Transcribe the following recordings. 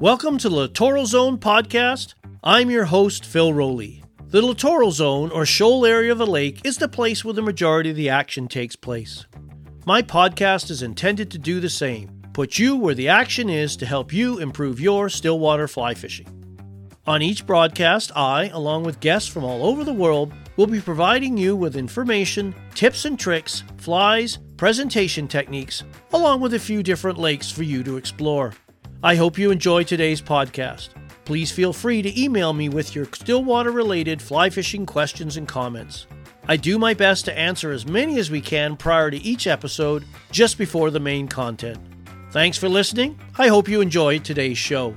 Welcome to the Littoral Zone podcast. I'm your host, Phil Rowley. The Littoral Zone, or shoal area of a lake, is the place where the majority of the action takes place. My podcast is intended to do the same put you where the action is to help you improve your stillwater fly fishing. On each broadcast, I, along with guests from all over the world, will be providing you with information, tips and tricks, flies, presentation techniques, along with a few different lakes for you to explore. I hope you enjoy today's podcast. Please feel free to email me with your Stillwater related fly fishing questions and comments. I do my best to answer as many as we can prior to each episode, just before the main content. Thanks for listening. I hope you enjoyed today's show.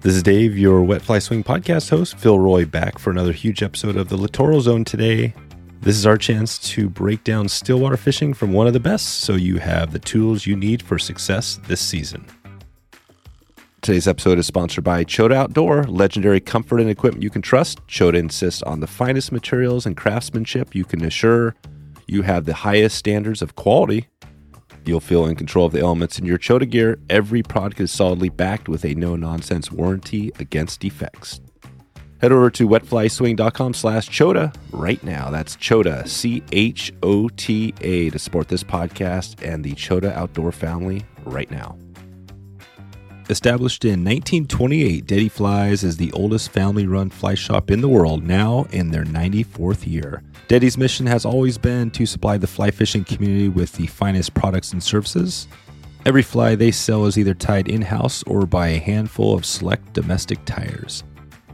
This is Dave, your Wet Fly Swing podcast host, Phil Rowley, back for another huge episode of the Littoral Zone today. This is our chance to break down stillwater fishing from one of the best so you have the tools you need for success this season. Today's episode is sponsored by Chota Outdoor, legendary comfort and equipment you can trust. Chota insists on the finest materials and craftsmanship you can assure you have the highest standards of quality. You'll feel in control of the elements in your Chota gear. Every product is solidly backed with a no nonsense warranty against defects. Head over to wetflyswing.com slash Chota right now. That's Chota, C H O T A, to support this podcast and the Chota Outdoor family right now. Established in 1928, Dette Flies is the oldest family run fly shop in the world, now in their 94th year. Dette's mission has always been to supply the fly fishing community with the finest products and services. Every fly they sell is either tied in house or by a handful of select domestic tyers.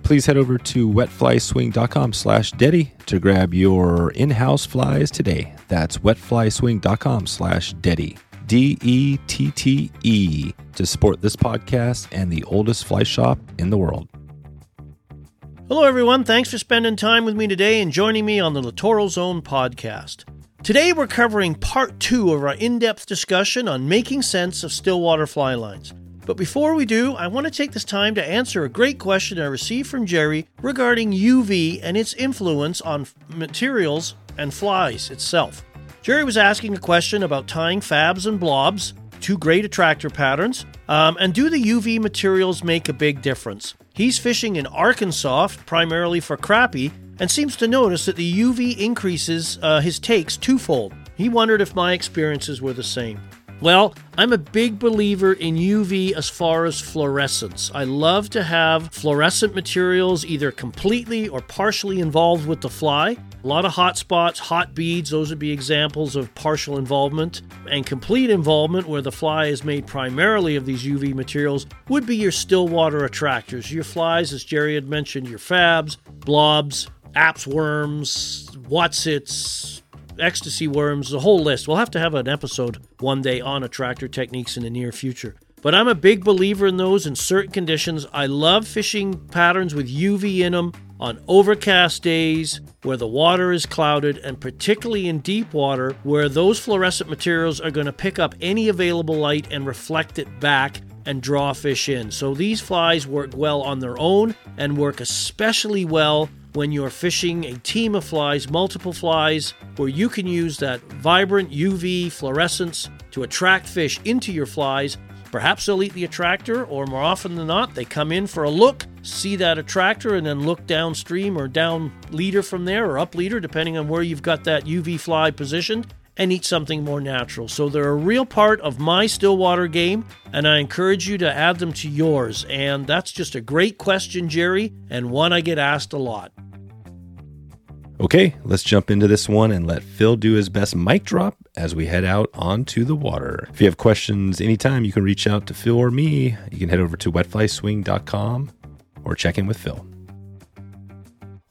Please head over to wetflyswing.com slash Dette to grab your in-house flies today. That's wetflyswing.com slash Dette. D E T T E to support this podcast and the oldest fly shop in the world. Hello, everyone. Thanks for spending time with me today and joining me on the Littoral Zone podcast. Today, we're covering part two of our in depth discussion on making sense of stillwater fly lines. But before we do, I want to take this time to answer a great question I received from Jerry regarding UV and its influence on materials and flies itself. Jerry was asking a question about tying fabs and blobs, two great attractor patterns, um, and do the UV materials make a big difference? He's fishing in Arkansas primarily for crappie and seems to notice that the UV increases uh, his takes twofold. He wondered if my experiences were the same. Well, I'm a big believer in UV as far as fluorescence. I love to have fluorescent materials either completely or partially involved with the fly. A lot of hot spots, hot beads, those would be examples of partial involvement. And complete involvement, where the fly is made primarily of these UV materials, would be your still water attractors. Your flies, as Jerry had mentioned, your fabs, blobs, apps worms, Wotsits, ecstasy worms, the whole list. We'll have to have an episode one day on attractor techniques in the near future. But I'm a big believer in those in certain conditions. I love fishing patterns with UV in them on overcast days where the water is clouded, and particularly in deep water where those fluorescent materials are going to pick up any available light and reflect it back and draw fish in. So these flies work well on their own and work especially well when you're fishing a team of flies, multiple flies, where you can use that vibrant UV fluorescence to attract fish into your flies. Perhaps they'll eat the attractor, or more often than not, they come in for a look, see that attractor, and then look downstream or down leader from there or up leader, depending on where you've got that UV fly positioned and eat something more natural. So they're a real part of my Stillwater game, and I encourage you to add them to yours. And that's just a great question, Jerry, and one I get asked a lot. Okay, let's jump into this one and let Phil do his best mic drop as we head out onto the water. If you have questions anytime, you can reach out to Phil or me. You can head over to wetflyswing.com or check in with Phil.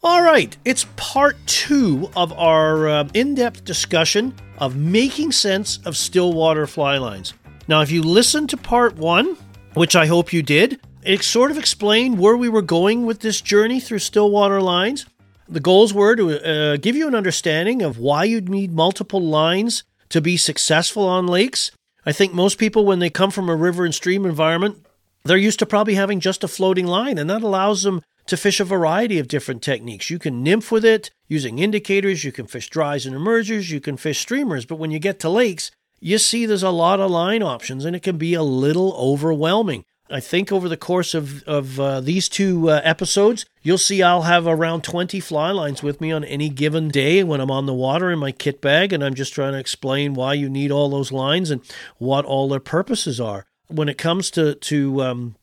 All right, it's part two of our uh, in depth discussion of making sense of stillwater fly lines. Now, if you listened to part one, which I hope you did, it sort of explained where we were going with this journey through stillwater lines. The goals were to uh, give you an understanding of why you'd need multiple lines to be successful on lakes. I think most people, when they come from a river and stream environment, they're used to probably having just a floating line, and that allows them to fish a variety of different techniques. You can nymph with it using indicators, you can fish dries and emergers, you can fish streamers, but when you get to lakes, you see there's a lot of line options and it can be a little overwhelming. I think over the course of, of uh, these two uh, episodes, you'll see I'll have around 20 fly lines with me on any given day when I'm on the water in my kit bag, and I'm just trying to explain why you need all those lines and what all their purposes are. When it comes to, to um,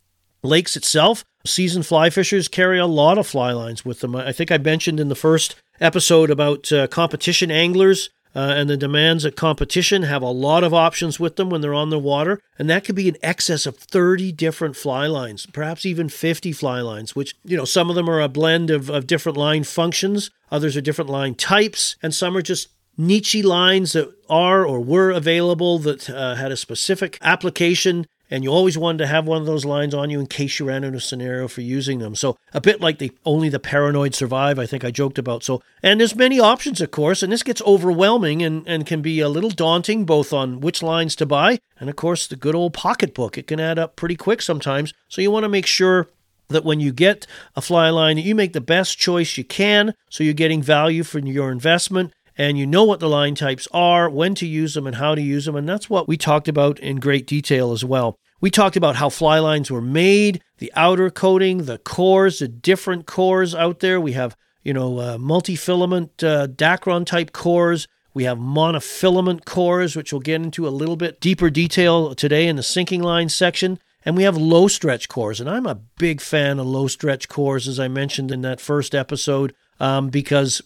lakes itself, season fly fishers carry a lot of fly lines with them. I think I mentioned in the first episode about uh, competition anglers uh, and the demands at competition have a lot of options with them when they're on the water, and that could be in excess of 30 different fly lines, perhaps even 50 fly lines, which, you know, some of them are a blend of, of different line functions, others are different line types, and some are just niche lines that are or were available that uh, had a specific application and you always wanted to have one of those lines on you in case you ran into a scenario for using them. So a bit like the only the paranoid survive, I think I joked about. So and there's many options, of course, and this gets overwhelming and, and can be a little daunting both on which lines to buy and of course the good old pocketbook. It can add up pretty quick sometimes. So you want to make sure that when you get a fly line, you make the best choice you can so you're getting value for your investment and you know what the line types are, when to use them, and how to use them. And that's what we talked about in great detail as well. We talked about how fly lines were made, the outer coating, the cores, the different cores out there. We have, you know, uh, multi-filament uh, Dacron type cores. We have monofilament cores, which we'll get into a little bit deeper detail today in the sinking line section. And we have low stretch cores. And I'm a big fan of low stretch cores, as I mentioned in that first episode, um, because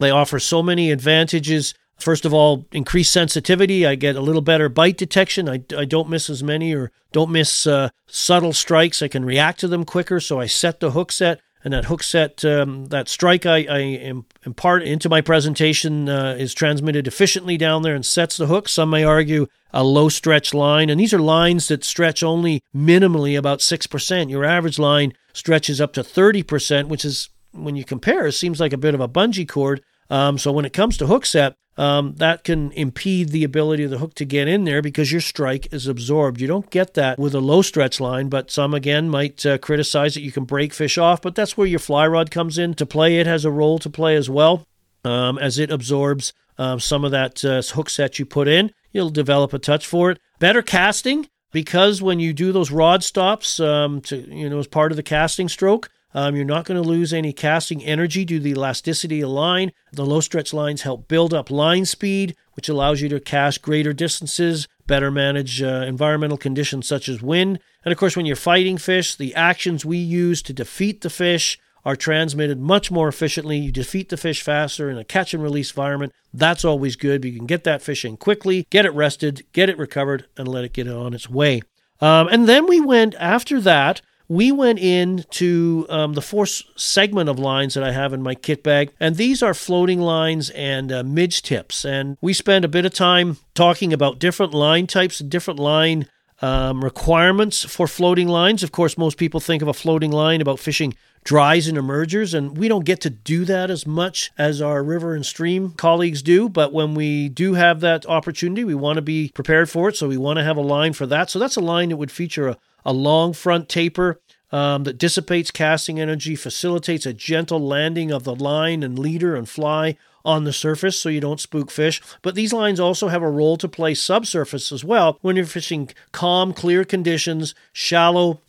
they offer so many advantages. First of all, increased sensitivity. I get a little better bite detection. I, I don't miss as many or don't miss uh, subtle strikes. I can react to them quicker. So I set the hook set, and that hook set, um, that strike I, I impart into my presentation uh, is transmitted efficiently down there and sets the hook. Some may argue a low stretch line, and these are lines that stretch only minimally about 6%. Your average line stretches up to 30%, which is, when you compare, it seems like a bit of a bungee cord. Um, so when it comes to hook set, um, that can impede the ability of the hook to get in there because your strike is absorbed. You don't get that with a low stretch line, but some again might uh, criticize that you can break fish off, but that's where your fly rod comes in to play. It has a role to play as well um, as it absorbs um, some of that uh, hook set you put in. You'll develop a touch for it. Better casting because when you do those rod stops um, to you know as part of the casting stroke um, you're not going to lose any casting energy due to the elasticity of line. The low stretch lines help build up line speed, which allows you to cast greater distances, better manage uh, environmental conditions such as wind. And of course, when you're fighting fish, the actions we use to defeat the fish are transmitted much more efficiently. You defeat the fish faster in a catch and release environment. That's always good. You can get that fish in quickly, get it rested, get it recovered, and let it get on its way. Um, and then we went after that we went into um, the fourth segment of lines that I have in my kit bag, and these are floating lines and uh, midge tips. And we spend a bit of time talking about different line types and different line um, requirements for floating lines. Of course, most people think of a floating line about fishing dries and emergers, and we don't get to do that as much as our river and stream colleagues do. But when we do have that opportunity, we want to be prepared for it. So we want to have a line for that. So that's a line that would feature a a long front taper um, that dissipates casting energy, facilitates a gentle landing of the line and leader and fly on the surface so you don't spook fish. But these lines also have a role to play subsurface as well when you're fishing calm, clear conditions, shallow,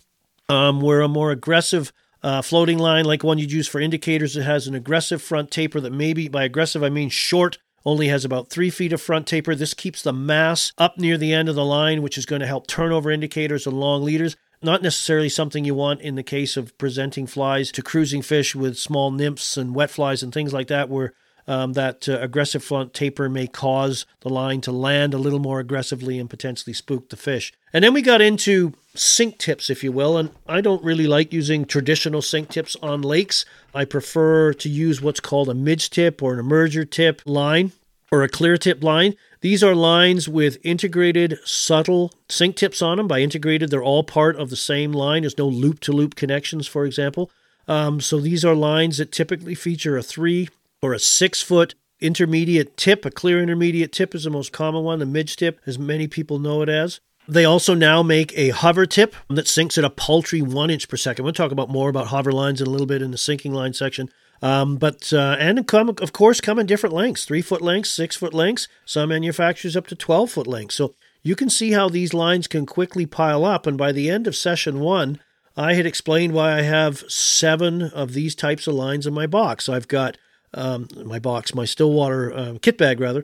um, where a more aggressive uh, floating line, like one you'd use for indicators, that has an aggressive front taper that maybe, by aggressive, I mean short only has about three feet of front taper. This keeps the mass up near the end of the line, which is going to help turnover indicators and long leaders. Not necessarily something you want in the case of presenting flies to cruising fish with small nymphs and wet flies and things like that, where um, that uh, aggressive front taper may cause the line to land a little more aggressively and potentially spook the fish. And then we got into sink tips, if you will, and I don't really like using traditional sink tips on lakes. I prefer to use what's called a midge tip or an emerger tip line or a clear tip line. These are lines with integrated subtle sink tips on them. By integrated, they're all part of the same line. There's no loop to loop connections, for example. Um, so these are lines that typically feature a three or a six foot intermediate tip. A clear intermediate tip is the most common one, the midge tip, as many people know it as. They also now make a hover tip that sinks at a paltry one inch per second. We'll talk about more about hover lines in a little bit in the sinking line section. Um, but uh, and come of course come in different lengths: three foot lengths, six foot lengths. Some manufacturers up to twelve foot lengths. So you can see how these lines can quickly pile up. And by the end of session one, I had explained why I have seven of these types of lines in my box. I've got um, my box, my Stillwater um, kit bag, rather.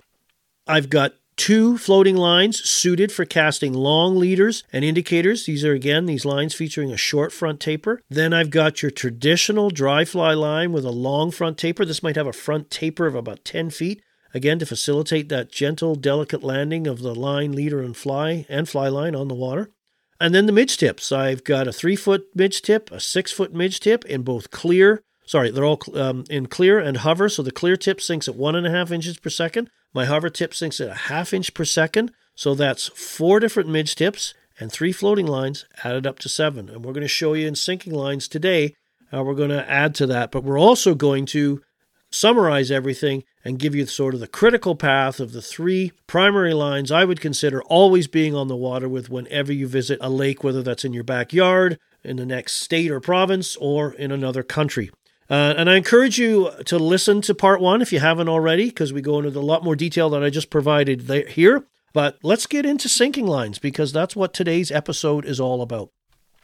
I've got two floating lines suited for casting long leaders and indicators. These are again these lines featuring a short front taper. Then I've got your traditional dry fly line with a long front taper. This might have a front taper of about 10 feet. Again, to facilitate that gentle, delicate landing of the line, leader, and fly and fly line on the water. And then the midge tips. I've got a three foot midge tip, a six foot midge tip in both clear. Sorry, they're all um, in clear and hover. So the clear tip sinks at one and a half inches per second. My hover tip sinks at a half inch per second. So that's four different midge tips and three floating lines added up to seven. And we're going to show you in sinking lines today how we're going to add to that. But we're also going to summarize everything and give you sort of the critical path of the three primary lines I would consider always being on the water with whenever you visit a lake, whether that's in your backyard, in the next state or province, or in another country. Uh, and I encourage you to listen to part one if you haven't already, because we go into a lot more detail than I just provided there, here. But let's get into sinking lines because that's what today's episode is all about.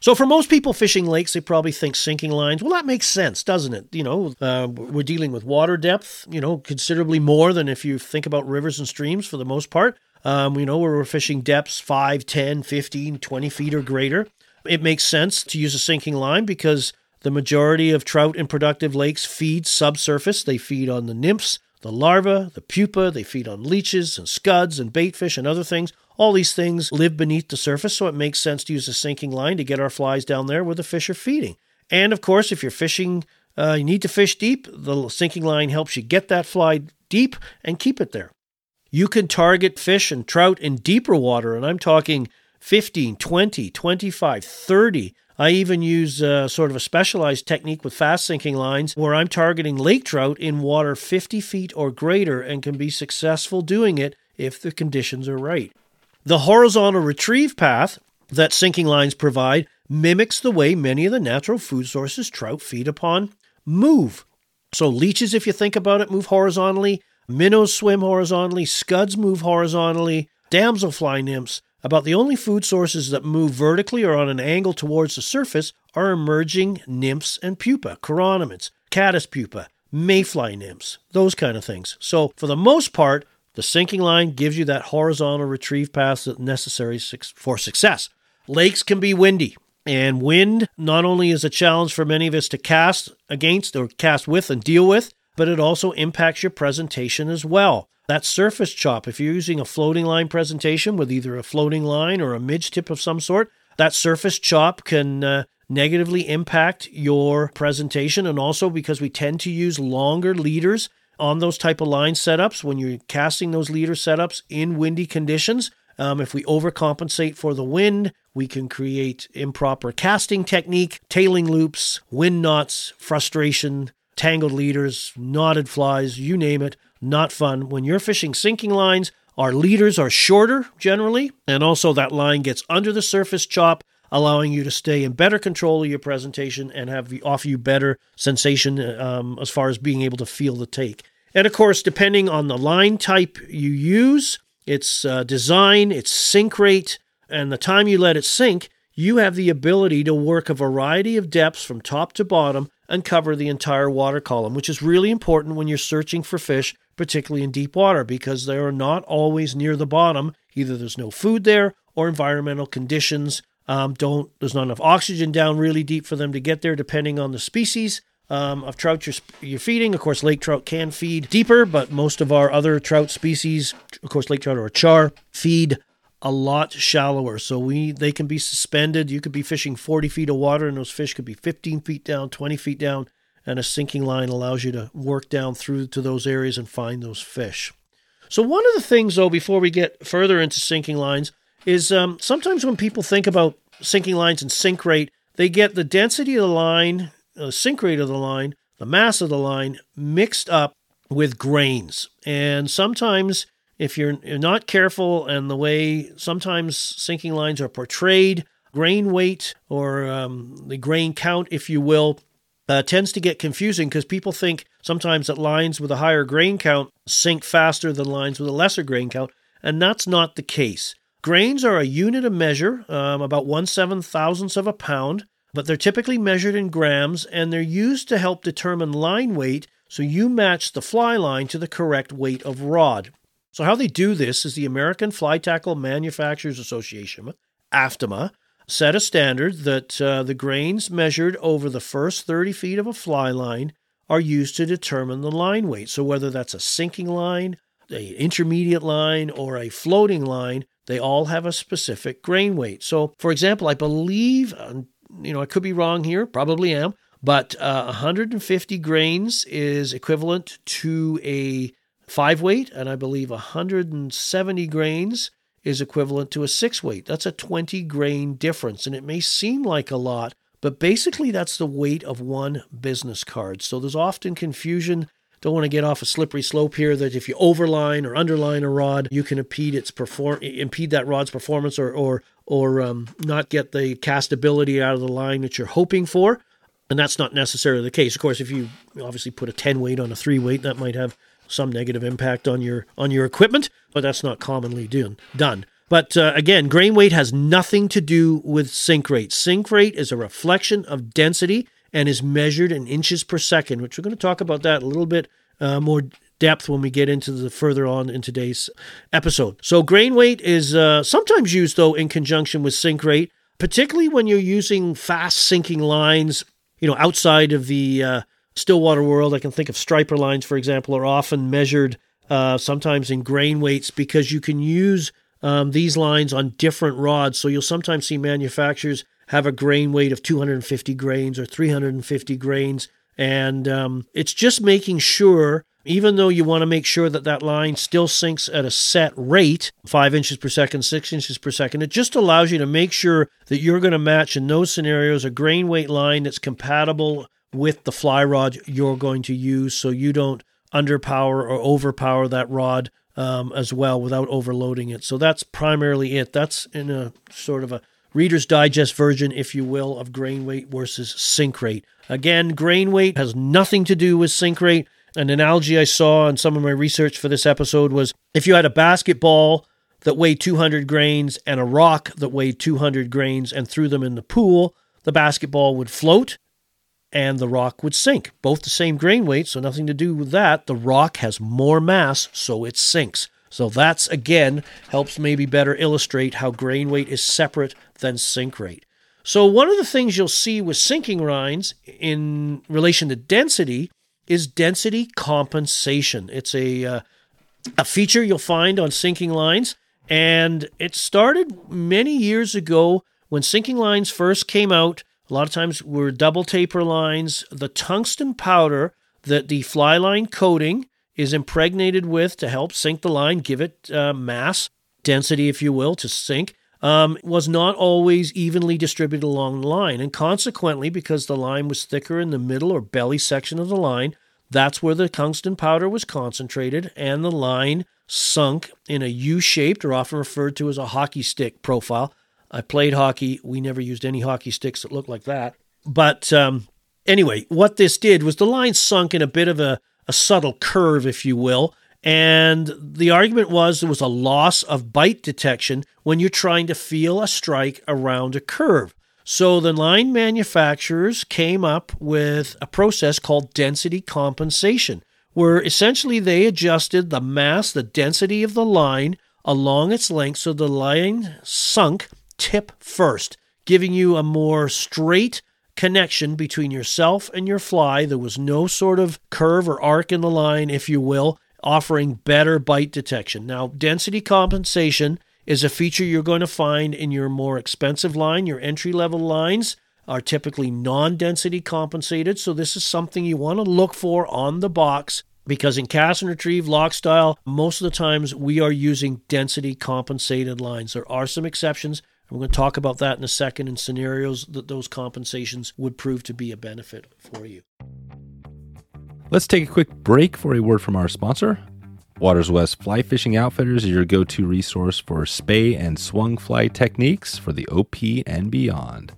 So, for most people fishing lakes, they probably think sinking lines. Well, that makes sense, doesn't it? You know, uh, we're dealing with water depth, you know, considerably more than if you think about rivers and streams for the most part. Um, you know, where we're fishing depths 5, 10, 15, 20 feet or greater. It makes sense to use a sinking line because the majority of trout in productive lakes feed subsurface. They feed on the nymphs, the larvae, the pupa, they feed on leeches and scuds and baitfish and other things. All these things live beneath the surface, so it makes sense to use a sinking line to get our flies down there where the fish are feeding. And of course, if you're fishing, uh, you need to fish deep, the sinking line helps you get that fly deep and keep it there. You can target fish and trout in deeper water, and I'm talking 15, 20, 25, 30. I even use uh, sort of a specialized technique with fast sinking lines where I'm targeting lake trout in water 50 feet or greater and can be successful doing it if the conditions are right. The horizontal retrieve path that sinking lines provide mimics the way many of the natural food sources trout feed upon move. So, leeches, if you think about it, move horizontally, minnows swim horizontally, scuds move horizontally, damselfly nymphs. About the only food sources that move vertically or on an angle towards the surface are emerging nymphs and pupa, chironomids, caddis pupa, mayfly nymphs, those kind of things. So, for the most part, the sinking line gives you that horizontal retrieve path that's necessary for success. Lakes can be windy, and wind not only is a challenge for many of us to cast against or cast with and deal with, but it also impacts your presentation as well. That surface chop, if you're using a floating line presentation with either a floating line or a midge tip of some sort, that surface chop can uh, negatively impact your presentation. And also because we tend to use longer leaders on those type of line setups when you're casting those leader setups in windy conditions. Um, if we overcompensate for the wind, we can create improper casting technique, tailing loops, wind knots, frustration, tangled leaders, knotted flies, you name it. Not fun. When you're fishing sinking lines, our leaders are shorter generally, and also that line gets under the surface chop, allowing you to stay in better control of your presentation and have the, offer you better sensation um, as far as being able to feel the take. And of course, depending on the line type you use, its uh, design, its sink rate, and the time you let it sink, you have the ability to work a variety of depths from top to bottom and cover the entire water column, which is really important when you're searching for fish, particularly in deep water, because they are not always near the bottom. Either there's no food there or environmental conditions um, don't there's not enough oxygen down really deep for them to get there, depending on the species um, of trout you're, you're feeding. Of course, lake trout can feed deeper, but most of our other trout species, of course, lake trout or char, feed a lot shallower. So we they can be suspended. You could be fishing 40 feet of water, and those fish could be 15 feet down, 20 feet down, and a sinking line allows you to work down through to those areas and find those fish. So one of the things, though, before we get further into sinking lines, is um, sometimes when people think about sinking lines and sink rate, they get the density of the line the sink rate of the line, the mass of the line mixed up with grains. And sometimes, if you're, you're not careful, and the way sometimes sinking lines are portrayed, grain weight or um, the grain count, if you will, uh, tends to get confusing because people think sometimes that lines with a higher grain count sink faster than lines with a lesser grain count, and that's not the case. Grains are a unit of measure, um, about one seven thousandths of a pound, but they're typically measured in grams and they're used to help determine line weight so you match the fly line to the correct weight of rod. So, how they do this is the American Fly Tackle Manufacturers Association, AFTMA, set a standard that uh, the grains measured over the first 30 feet of a fly line are used to determine the line weight. So, whether that's a sinking line, a intermediate line, or a floating line, they all have a specific grain weight. So, for example, I believe, you know, I could be wrong here, probably am, but uh, 150 grains is equivalent to a five weight, and I believe 170 grains is equivalent to a six weight. That's a 20 grain difference, and it may seem like a lot, but basically that's the weight of one business card. So there's often confusion. Don't want to get off a slippery slope here that if you overline or underline a rod, you can impede its perform impede that rod's performance or or or um, not get the castability out of the line that you're hoping for. And that's not necessarily the case. Of course, if you obviously put a 10 weight on a 3 weight, that might have some negative impact on your on your equipment, but that's not commonly done. done. But uh, again, grain weight has nothing to do with sink rate. Sink rate is a reflection of density and is measured in inches per second, which we're going to talk about that a little bit uh, more depth when we get into the further on in today's episode. So grain weight is uh, sometimes used though in conjunction with sink rate, particularly when you're using fast sinking lines you know, outside of the uh, Stillwater world, I can think of striper lines, for example, are often measured uh, sometimes in grain weights because you can use um, these lines on different rods. So you'll sometimes see manufacturers have a grain weight of 250 grains or 350 grains. And um, it's just making sure even though you want to make sure that that line still sinks at a set rate, five inches per second, six inches per second, it just allows you to make sure that you're going to match in those scenarios a grain weight line that's compatible with the fly rod you're going to use so you don't underpower or overpower that rod um, as well without overloading it. So that's primarily it. That's in a sort of a Reader's Digest version, if you will, of grain weight versus sink rate. Again, grain weight has nothing to do with sink rate. An analogy I saw in some of my research for this episode was if you had a basketball that weighed 200 grains and a rock that weighed 200 grains and threw them in the pool, the basketball would float and the rock would sink. Both the same grain weight, so nothing to do with that. The rock has more mass, so it sinks. So that's again helps maybe better illustrate how grain weight is separate than sink rate. So one of the things you'll see with sinking lines in relation to density is density compensation. It's a uh, a feature you'll find on sinking lines, and it started many years ago when sinking lines first came out. A lot of times were double taper lines. The tungsten powder that the fly line coating is impregnated with to help sink the line, give it uh, mass, density, if you will, to sink, um, was not always evenly distributed along the line. And consequently, because the line was thicker in the middle or belly section of the line, that's where the tungsten powder was concentrated, and the line sunk in a U shaped, or often referred to as a hockey stick profile. I played hockey. We never used any hockey sticks that looked like that. But um, anyway, what this did was the line sunk in a bit of a, a subtle curve, if you will. And the argument was there was a loss of bite detection when you're trying to feel a strike around a curve. So the line manufacturers came up with a process called density compensation, where essentially they adjusted the mass, the density of the line along its length so the line sunk tip first, giving you a more straight connection between yourself and your fly. There was no sort of curve or arc in the line, if you will, offering better bite detection. Now, density compensation is a feature you're going to find in your more expensive line. Your entry level lines are typically non density compensated. So, this is something you want to look for on the box because in cast and retrieve loch style, most of the times we are using density compensated lines. There are some exceptions. I'm going to talk about that in a second in scenarios that those compensations would prove to be a benefit for you. Let's take a quick break for a word from our sponsor. Waters West Fly Fishing Outfitters is your go to resource for Spey and swung fly techniques for the OP and beyond.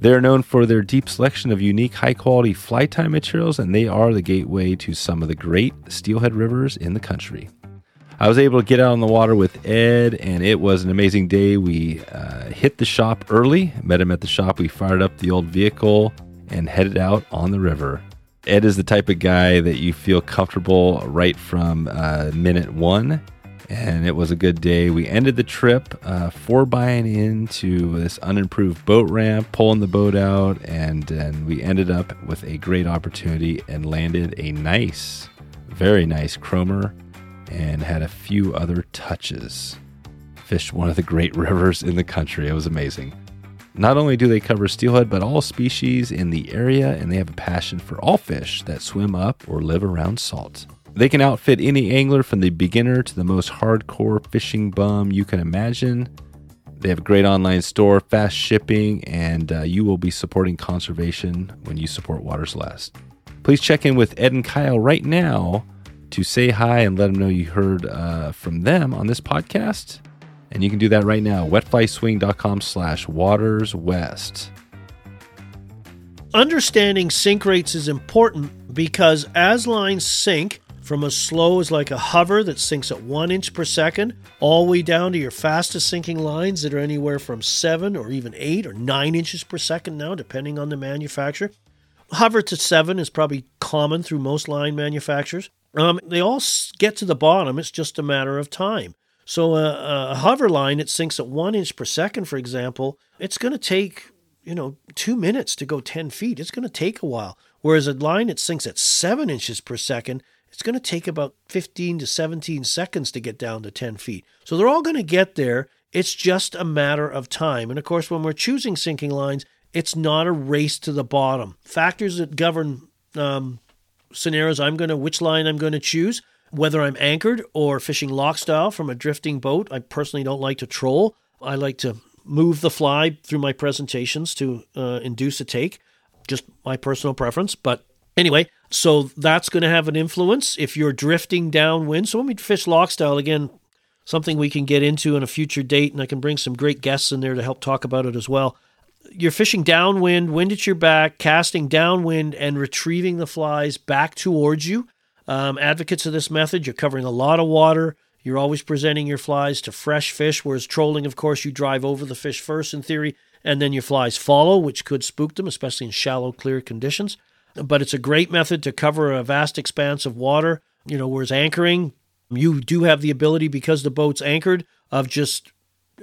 They are known for their deep selection of unique, high quality fly tying materials, and they are the gateway to some of the great steelhead rivers in the country. I was able to get out on the water with Ed, and it was an amazing day. We uh, hit the shop early, met him at the shop. We fired up the old vehicle and headed out on the river. Ed is the type of guy that you feel comfortable right from uh, minute one, and it was a good day. We ended the trip uh, four buying into this unimproved boat ramp, pulling the boat out, and we ended up with a great opportunity and landed a nice, very nice chromer and had a few other touches. Fished one of the great rivers in the country. It was amazing. Not only do they cover steelhead, but all species in the area, and they have a passion for all fish that swim up or live around salt. They can outfit any angler from the beginner to the most hardcore fishing bum you can imagine. They have a great online store, fast shipping, and uh, you will be supporting conservation when you support Waters West. Please check in with Ed and Kyle right now to say hi and let them know you heard uh, from them on this podcast. And you can do that right now, wetflyswing.com slash waterswest. Understanding sink rates is important because as lines sink, from as slow as like a hover that sinks at one inch per second, all the way down to your fastest sinking lines that are anywhere from seven or even eight or nine inches per second now, depending on the manufacturer. Hover to seven is probably common through most line manufacturers. Um, they all get to the bottom. It's just a matter of time. So a, a hover line that sinks at one inch per second, for example, it's going to take you know two minutes to go 10 feet. It's going to take a while. Whereas a line that sinks at seven inches per second, it's going to take about 15 to 17 seconds to get down to 10 feet. So they're all going to get there. It's just a matter of time. And of course, when we're choosing sinking lines, it's not a race to the bottom. Factors that govern um, scenarios I'm going to, which line I'm going to choose, whether I'm anchored or fishing loch style from a drifting boat. I personally don't like to troll. I like to move the fly through my presentations to uh, induce a take, just my personal preference. But anyway, so that's going to have an influence if you're drifting downwind. So when we fish loch style, again, something we can get into in a future date, and I can bring some great guests in there to help talk about it as well you're fishing downwind, wind at your back, casting downwind, and retrieving the flies back towards you. Um, advocates of this method, you're covering a lot of water. You're always presenting your flies to fresh fish, whereas trolling, of course, you drive over the fish first in theory, and then your flies follow, which could spook them, especially in shallow, clear conditions. But it's a great method to cover a vast expanse of water. You know, whereas anchoring, you do have the ability, because the boat's anchored, of just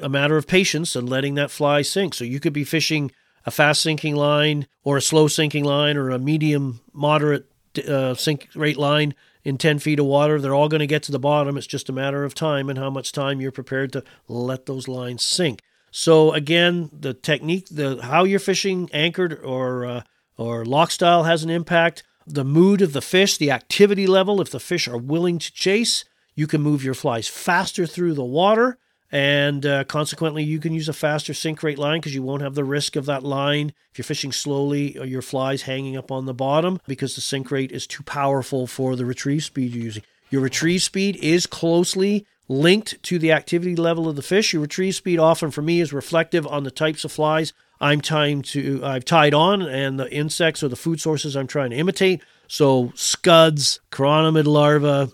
a matter of patience and letting that fly sink. So you could be fishing a fast sinking line or a slow sinking line or a medium moderate uh, sink rate line in 10 feet of water. They're all going to get to the bottom. It's just a matter of time and how much time you're prepared to let those lines sink. So again, the technique, the how you're fishing anchored or uh, or loch style has an impact. The mood of the fish, the activity level. If the fish are willing to chase, you can move your flies faster through the water and uh, consequently you can use a faster sink rate line because you won't have the risk of that line if you're fishing slowly or your flies hanging up on the bottom because the sink rate is too powerful for the retrieve speed you're using. Your retrieve speed is closely linked to the activity level of the fish. Your retrieve speed often for me is reflective on the types of flies i'm trying to i've tied on and the insects or the food sources i'm trying to imitate. So scuds chironomid larvae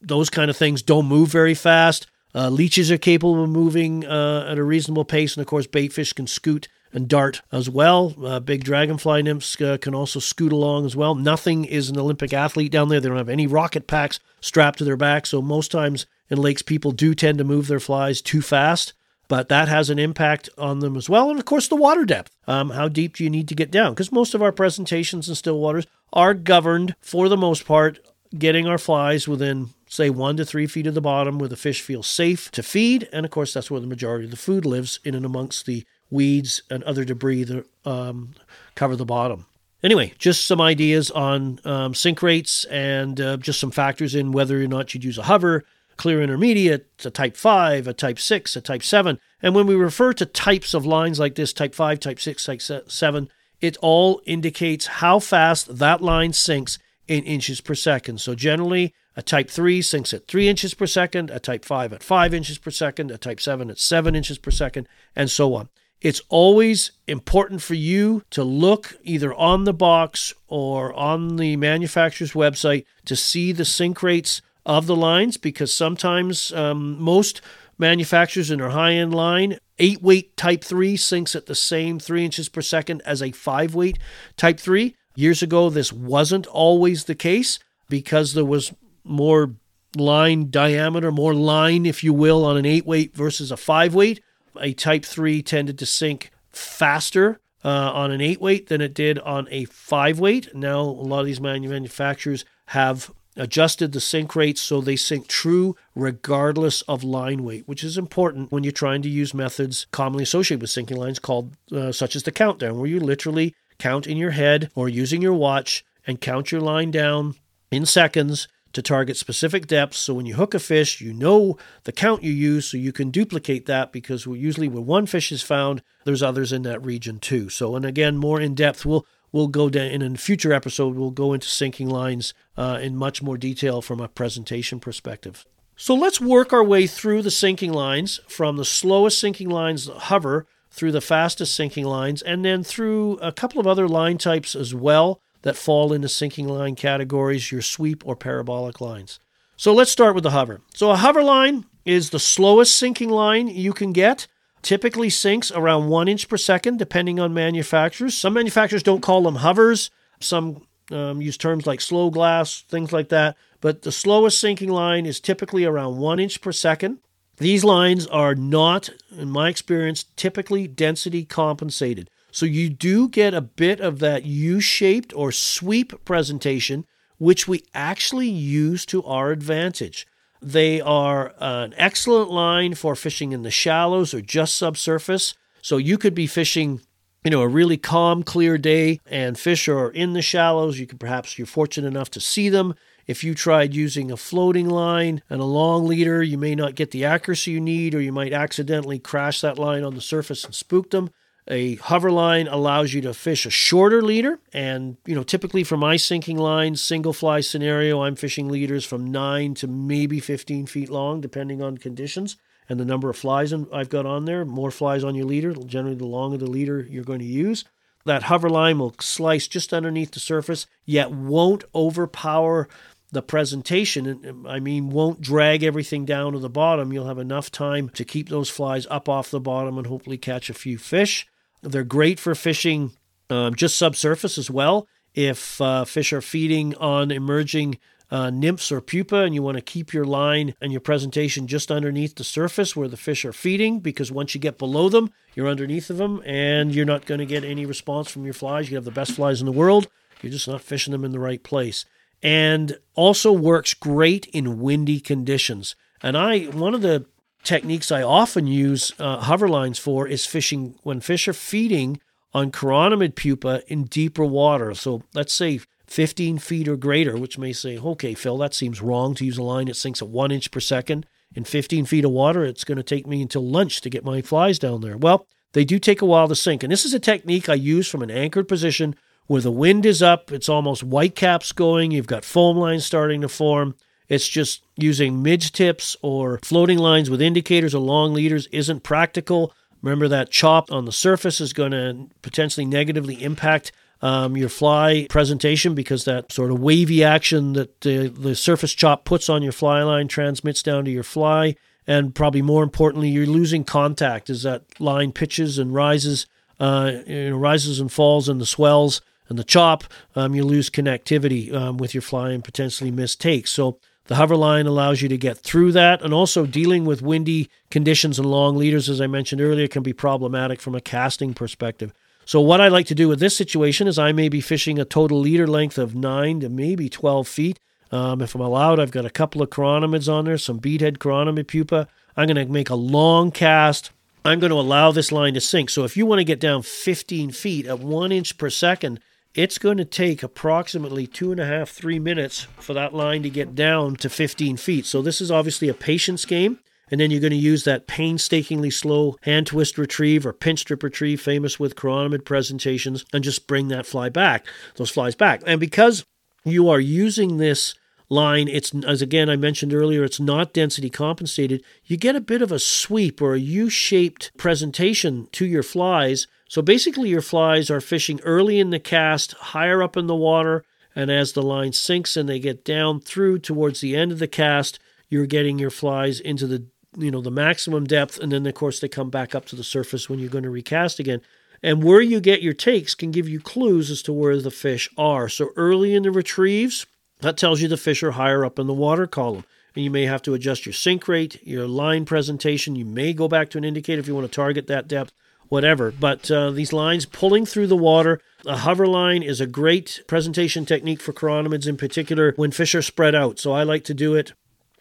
those kind of things don't move very fast uh, leeches are capable of moving uh, at a reasonable pace, and of course, baitfish can scoot and dart as well. Uh, big dragonfly nymphs uh, can also scoot along as well. Nothing is an Olympic athlete down there. They don't have any rocket packs strapped to their back, so most times in lakes, people do tend to move their flies too fast. But that has an impact on them as well. And of course, the water depth. Um, how deep do you need to get down? Because most of our presentations in still waters are governed, for the most part, getting our flies within say one to three feet of the bottom where the fish feel safe to feed. And of course, that's where the majority of the food lives, in and amongst the weeds and other debris that um, cover the bottom. Anyway, just some ideas on um, sink rates and uh, just some factors in whether or not you'd use a hover, clear intermediate, a type 5, a type 6, a type 7. And when we refer to types of lines like this, type 5, type 6, type 7, it all indicates how fast that line sinks in inches per second. So generally, a type 3 sinks at 3 inches per second, a type 5 at 5 inches per second, a type 7 at 7 inches per second, and so on. It's always important for you to look either on the box or on the manufacturer's website to see the sink rates of the lines because sometimes um, most manufacturers in their high end line, eight weight Type 3 sinks at the same three inches per second as a five weight Type 3. Years ago, this wasn't always the case because there was more line diameter, more line, if you will, on an eight weight versus a five weight. A Type 3 tended to sink faster uh, on an eight weight than it did on a five weight. Now, a lot of these manufacturers have adjusted the sink rates so they sink true regardless of line weight, which is important when you're trying to use methods commonly associated with sinking lines called uh, such as the countdown, where you literally count in your head or using your watch and count your line down in seconds to target specific depths. So when you hook a fish, you know the count you use so you can duplicate that because usually when one fish is found, there's others in that region too. So, and again, more in depth, we'll we'll go down in a future episode. We'll go into sinking lines uh, in much more detail from a presentation perspective. So let's work our way through the sinking lines from the slowest sinking lines, hover, through the fastest sinking lines, and then through a couple of other line types as well that fall into sinking line categories, your sweep or parabolic lines. So let's start with the hover. So a hover line is the slowest sinking line you can get. Typically sinks around one inch per second, depending on manufacturers. Some manufacturers don't call them hovers. Some um, use terms like slow glass, things like that. But the slowest sinking line is typically around one inch per second. These lines are not, in my experience, typically density compensated. So you do get a bit of that U shaped or sweep presentation, which we actually use to our advantage. They are uh, an excellent line for fishing in the shallows or just subsurface. So you could be fishing, you know, a really calm, clear day and fish are in the shallows. You could perhaps you're fortunate enough to see them. If you tried using a floating line and a long leader, you may not get the accuracy you need, or you might accidentally crash that line on the surface and spook them. A hover line allows you to fish a shorter leader. And, you know, typically for my sinking lines, single fly scenario, I'm fishing leaders from 9 to maybe 15 feet long, depending on conditions and the number of flies I've got on there. More flies on your leader, generally, the longer the leader you're going to use. That hover line will slice just underneath the surface, yet won't overpower the presentation. I mean, won't drag everything down to the bottom. You'll have enough time to keep those flies up off the bottom and hopefully catch a few fish. They're great for fishing um, just subsurface as well. If uh, fish are feeding on emerging uh, nymphs or pupa and you want to keep your line and your presentation just underneath the surface where the fish are feeding, because once you get below them, you're underneath of them and you're not going to get any response from your flies. You have the best flies in the world, you're just not fishing them in the right place. And also works great in windy conditions. And I, one of the techniques I often use uh, hover lines for is fishing when fish are feeding on chironomid pupa in deeper water. So let's say 15 feet or greater, which may say, okay, Phil, that seems wrong to use a line that sinks at one inch per second. In 15 feet of water, it's going to take me until lunch to get my flies down there. Well, they do take a while to sink. And this is a technique I use from an anchored position where the wind is up, it's almost white caps going, you've got foam lines starting to form. It's just using midge tips or floating lines with indicators or long leaders isn't practical. Remember that chop on the surface is going to potentially negatively impact um, your fly presentation because that sort of wavy action that the, the surface chop puts on your fly line transmits down to your fly. And probably more importantly, you're losing contact as that line pitches and rises, uh, you know, rises and falls in the swells and the chop. Um, you lose connectivity um, with your fly and potentially miss takes. So the hover line allows you to get through that, and also dealing with windy conditions and long leaders, as I mentioned earlier, can be problematic from a casting perspective. So, what I like to do with this situation is I may be fishing a total leader length of 9 to maybe 12 feet. Um, if I'm allowed, I've got a couple of chironomids on there, some beadhead chironomid pupa. I'm going to make a long cast. I'm going to allow this line to sink. So, if you want to get down 15 feet at one inch per second, it's going to take approximately two and a half, three minutes for that line to get down to 15 feet. So this is obviously a patience game. And then you're going to use that painstakingly slow hand twist retrieve or pinch strip retrieve, famous with chironomid presentations, and just bring that fly back, those flies back. And because you are using this line, it's as again I mentioned earlier, it's not density compensated. You get a bit of a sweep or a U-shaped presentation to your flies so basically, your flies are fishing early in the cast, higher up in the water, And as the line sinks and they get down through towards the end of the cast, you're getting your flies into the you know the maximum depth and then of course they come back up to the surface when you're going to recast again. And where you get your takes can give you clues as to where the fish are. So early in the retrieves that tells you the fish are higher up in the water column. And you may have to adjust your sink rate your line presentation. You may go back to an indicator if you want to target that depth whatever but uh, these lines pulling through the water a hover line is a great presentation technique for chironomids in particular when fish are spread out so i like to do it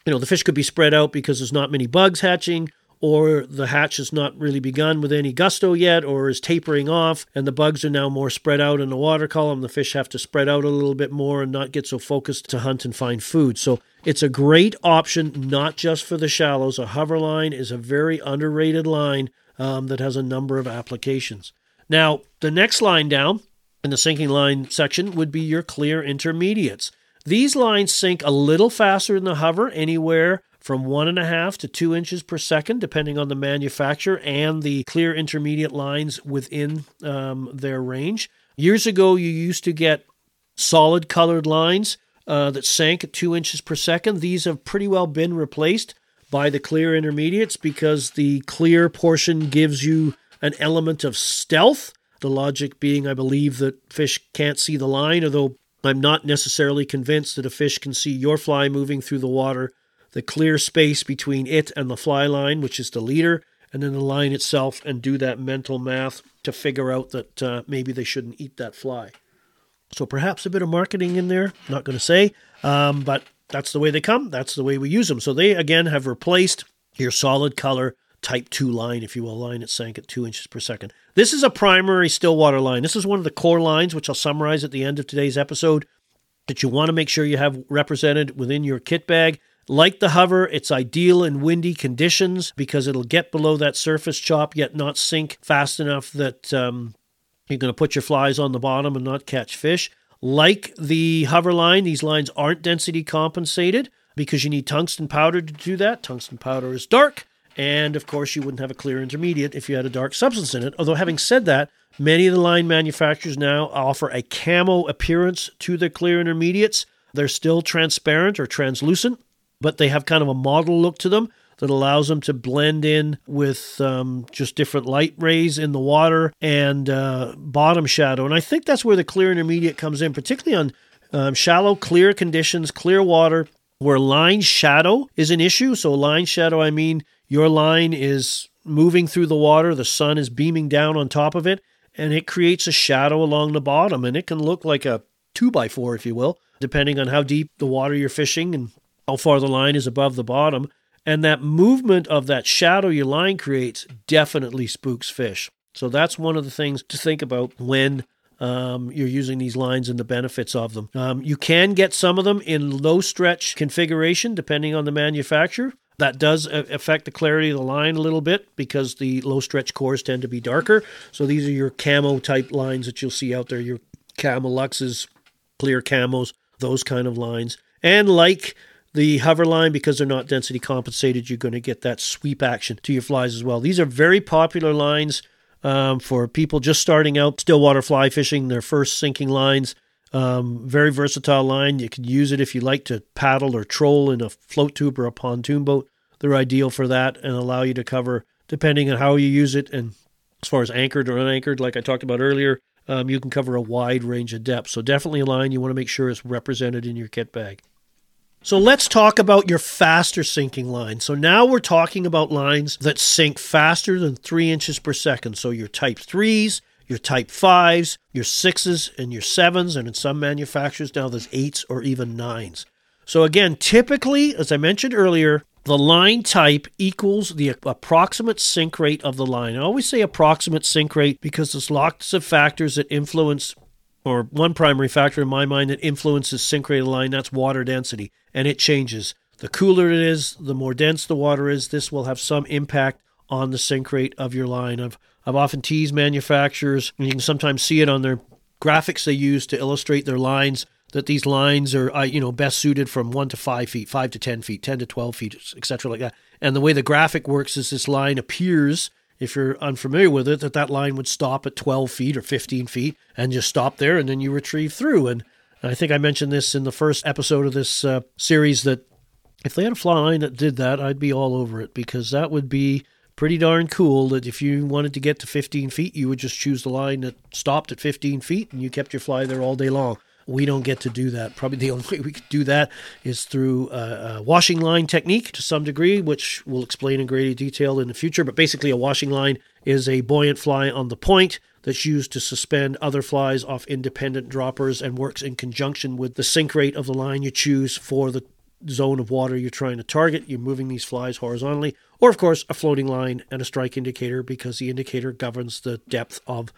you know, the fish could be spread out because there's not many bugs hatching, or the hatch has not really begun with any gusto yet, or is tapering off, and the bugs are now more spread out in the water column. The fish have to spread out a little bit more and not get so focused to hunt and find food. So it's a great option, not just for the shallows. A hover line is a very underrated line um, that has a number of applications. Now, the next line down in the sinking line section would be your clear intermediates. These lines sink a little faster than the hover, anywhere from one and a half to two inches per second, depending on the manufacturer and the clear intermediate lines within um, their range. Years ago, you used to get solid colored lines uh, that sank at two inches per second. These have pretty well been replaced by the clear intermediates because the clear portion gives you an element of stealth. The logic being, I believe, that fish can't see the line, although I'm not necessarily convinced that a fish can see your fly moving through the water, the clear space between it and the fly line, which is the leader, and then the line itself, and do that mental math to figure out that uh, maybe they shouldn't eat that fly. So perhaps a bit of marketing in there, not going to say, um, but that's the way they come. That's the way we use them. So they again have replaced your solid color type 2 line, if you will, line that sank at 2 inches per second. This is a primary stillwater line. This is one of the core lines, which I'll summarize at the end of today's episode, that you want to make sure you have represented within your kit bag. Like the hover, it's ideal in windy conditions because it'll get below that surface chop, yet not sink fast enough that um, you're going to put your flies on the bottom and not catch fish. Like the hover line, these lines aren't density compensated because you need tungsten powder to do that. Tungsten powder is dark and of course, you wouldn't have a clear intermediate if you had a dark substance in it. Although, having said that, many of the line manufacturers now offer a camo appearance to their clear intermediates. They're still transparent or translucent, but they have kind of a model look to them that allows them to blend in with um, just different light rays in the water and uh, bottom shadow. And I think that's where the clear intermediate comes in, particularly on um, shallow, clear conditions, clear water, where line shadow is an issue. So, line shadow, I mean, your line is moving through the water, the sun is beaming down on top of it, and it creates a shadow along the bottom. And it can look like a two by four, if you will, depending on how deep the water you're fishing and how far the line is above the bottom. And that movement of that shadow your line creates definitely spooks fish. So that's one of the things to think about when um, you're using these lines and the benefits of them. Um, you can get some of them in low stretch configuration depending on the manufacturer. That does affect the clarity of the line a little bit because the low stretch cores tend to be darker. So these are your camo type lines that you'll see out there, your Camoluxes, clear camos, those kind of lines. And like the hover line, because they're not density compensated, you're going to get that sweep action to your flies as well. These are very popular lines um, for people just starting out stillwater fly fishing, their first sinking lines. Um, very versatile line. You can use it if you like to paddle or troll in a float tube or a pontoon boat. They're ideal for that and allow you to cover, depending on how you use it, and as far as anchored or unanchored, like I talked about earlier, um, you can cover a wide range of depth. So definitely a line you want to make sure is represented in your kit bag. So let's talk about your faster sinking line. So now we're talking about lines that sink faster than three inches per second. So your type threes, your type fives, your sixes, and your sevens, and in some manufacturers now there's eights or even nines. So again, typically, as I mentioned earlier, the line type equals the approximate sink rate of the line. I always say approximate sink rate because there's lots of factors that influence, or one primary factor in my mind that influences sink rate of line, that's water density, and it changes. The cooler it is, the more dense the water is, this will have some impact on the sink rate of your line. I've I've often teased manufacturers, and you can sometimes see it on their graphics they use to illustrate their lines that these lines are uh, you know best suited from one to five feet, five to ten feet, ten to twelve feet, etc. like that. And the way the graphic works is this line appears, if you're unfamiliar with it, that that line would stop at twelve feet or fifteen feet and just stop there, and then you retrieve through. And I think I mentioned this in the first episode of this uh, series that if they had a fly line that did that, I'd be all over it because that would be pretty darn cool that if you wanted to get to 15 feet, you would just choose the line that stopped at 15 feet and you kept your fly there all day long. We don't get to do that. Probably the only way we could do that is through a, a washing line technique to some degree, which we'll explain in greater detail in the future. But basically, a washing line is a buoyant fly on the point that's used to suspend other flies off independent droppers and works in conjunction with the sink rate of the line you choose for the zone of water you're trying to target. You're moving these flies horizontally, or of course, a floating line and a strike indicator because the indicator governs the depth of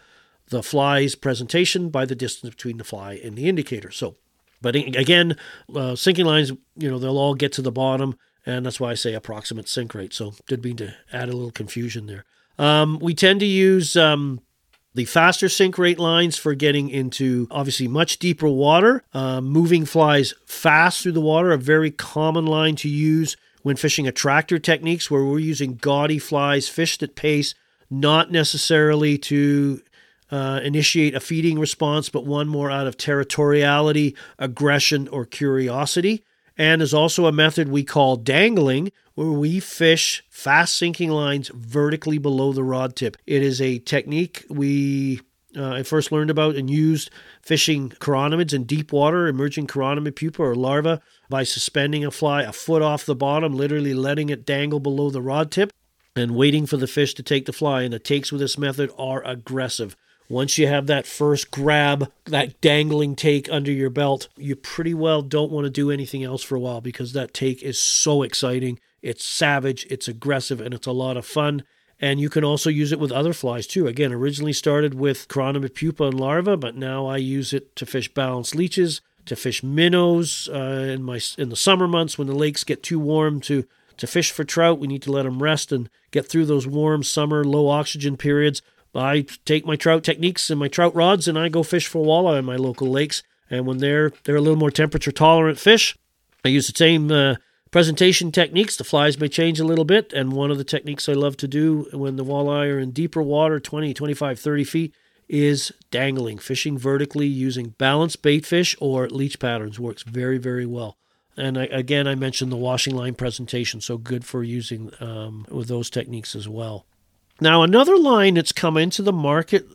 the fly's presentation by the distance between the fly and the indicator. So, but again, uh, sinking lines, you know, they'll all get to the bottom, and that's why I say approximate sink rate. So, did mean to add a little confusion there. Um, we tend to use um, the faster sink rate lines for getting into obviously much deeper water. Uh, moving flies fast through the water, a very common line to use when fishing attractor techniques, where we're using gaudy flies fished at pace, not necessarily to uh, initiate a feeding response, but one more out of territoriality, aggression, or curiosity. And there's also a method we call dangling, where we fish fast sinking lines vertically below the rod tip. It is a technique we uh, I first learned about and used fishing chironomids in deep water, emerging chironomid pupa or larva, by suspending a fly a foot off the bottom, literally letting it dangle below the rod tip and waiting for the fish to take the fly. And the takes with this method are aggressive. Once you have that first grab, that dangling take under your belt, you pretty well don't want to do anything else for a while because that take is so exciting. It's savage, it's aggressive, and it's a lot of fun. And you can also use it with other flies too. Again, originally started with chironomid pupa and larva, but now I use it to fish balanced leeches, to fish minnows uh, in my in the summer months when the lakes get too warm to to fish for trout. We need to let them rest and get through those warm summer low oxygen periods. I take my trout techniques and my trout rods and I go fish for walleye in my local lakes. And when they're they're a little more temperature tolerant fish, I use the same uh, presentation techniques. The flies may change a little bit, and one of the techniques I love to do when the walleye are in deeper water, 20, 25, 30 feet, is dangling, fishing vertically using balanced bait fish or leech patterns works very, very well. And I, again, I mentioned the washing line presentation, so good for using um, with those techniques as well. Now, another line that's come into the market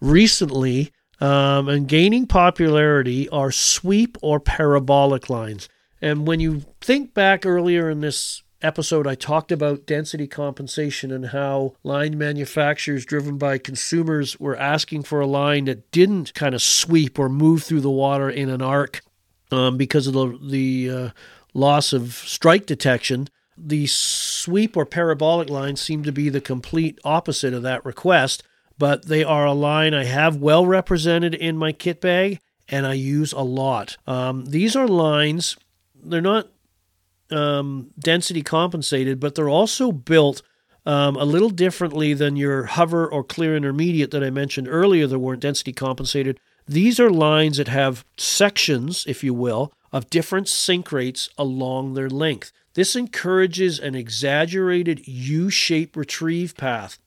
recently um, and gaining popularity are sweep or parabolic lines. And when you think back earlier in this episode, I talked about density compensation and how line manufacturers, driven by consumers, were asking for a line that didn't kind of sweep or move through the water in an arc um, because of the, the uh, loss of strike detection. The sweep or parabolic lines seem to be the complete opposite of that request, but they are a line I have well represented in my kit bag and I use a lot. Um, these are lines, they're not um, density compensated, but they're also built um, a little differently than your hover or clear intermediate that I mentioned earlier that weren't density compensated. These are lines that have sections, if you will, of different sink rates along their length. This encourages an exaggerated U shaped retrieve path.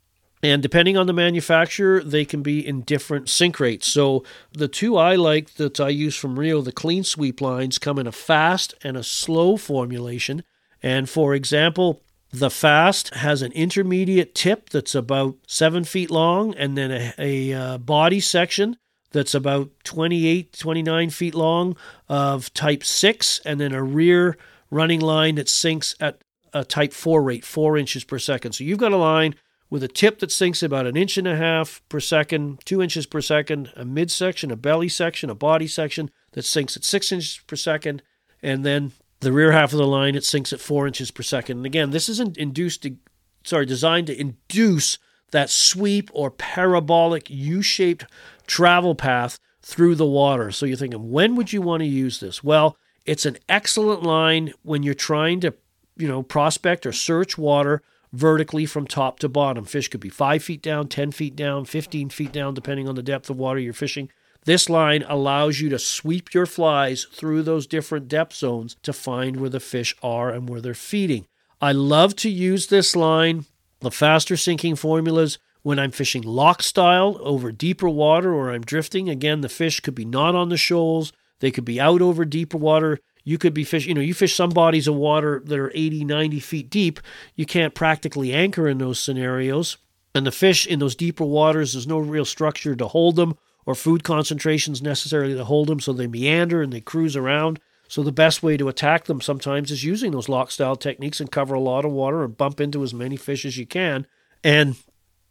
And depending on the manufacturer, they can be in different sink rates. So the two I like that I use from Rio, the clean sweep lines, come in a fast and a slow formulation. And for example, the fast has an intermediate tip that's about seven feet long, and then a, a uh, body section that's about 28, 29 feet long of type 6, and then a rear running line that sinks at a type 4 rate, 4 inches per second. So you've got a line with a tip that sinks about an inch and a half per second, 2 inches per second, a midsection, a belly section, a body section that sinks at 6 inches per second, and then the rear half of the line it sinks at 4 inches per second. And again, this isn't induced to, sorry, designed to induce that sweep or parabolic U-shaped travel path through the water. So you're thinking, when would you want to use this? Well, it's an excellent line when you're trying to, you know, prospect or search water vertically from top to bottom. Fish could be five feet down, 10 feet down, 15 feet down, depending on the depth of water you're fishing. This line allows you to sweep your flies through those different depth zones to find where the fish are and where they're feeding. I love to use this line, the faster sinking formulas, when I'm fishing loch style over deeper water or I'm drifting. Again, the fish could be not on the shoals, They could be out over deeper water. You could be fishing, you know, you fish some bodies of water that are 80, 90 feet deep. You can't practically anchor in those scenarios. And the fish in those deeper waters, there's no real structure to hold them or food concentrations necessarily to hold them, so they meander and they cruise around. So the best way to attack them sometimes is using those loch style techniques and cover a lot of water and bump into as many fish as you can. And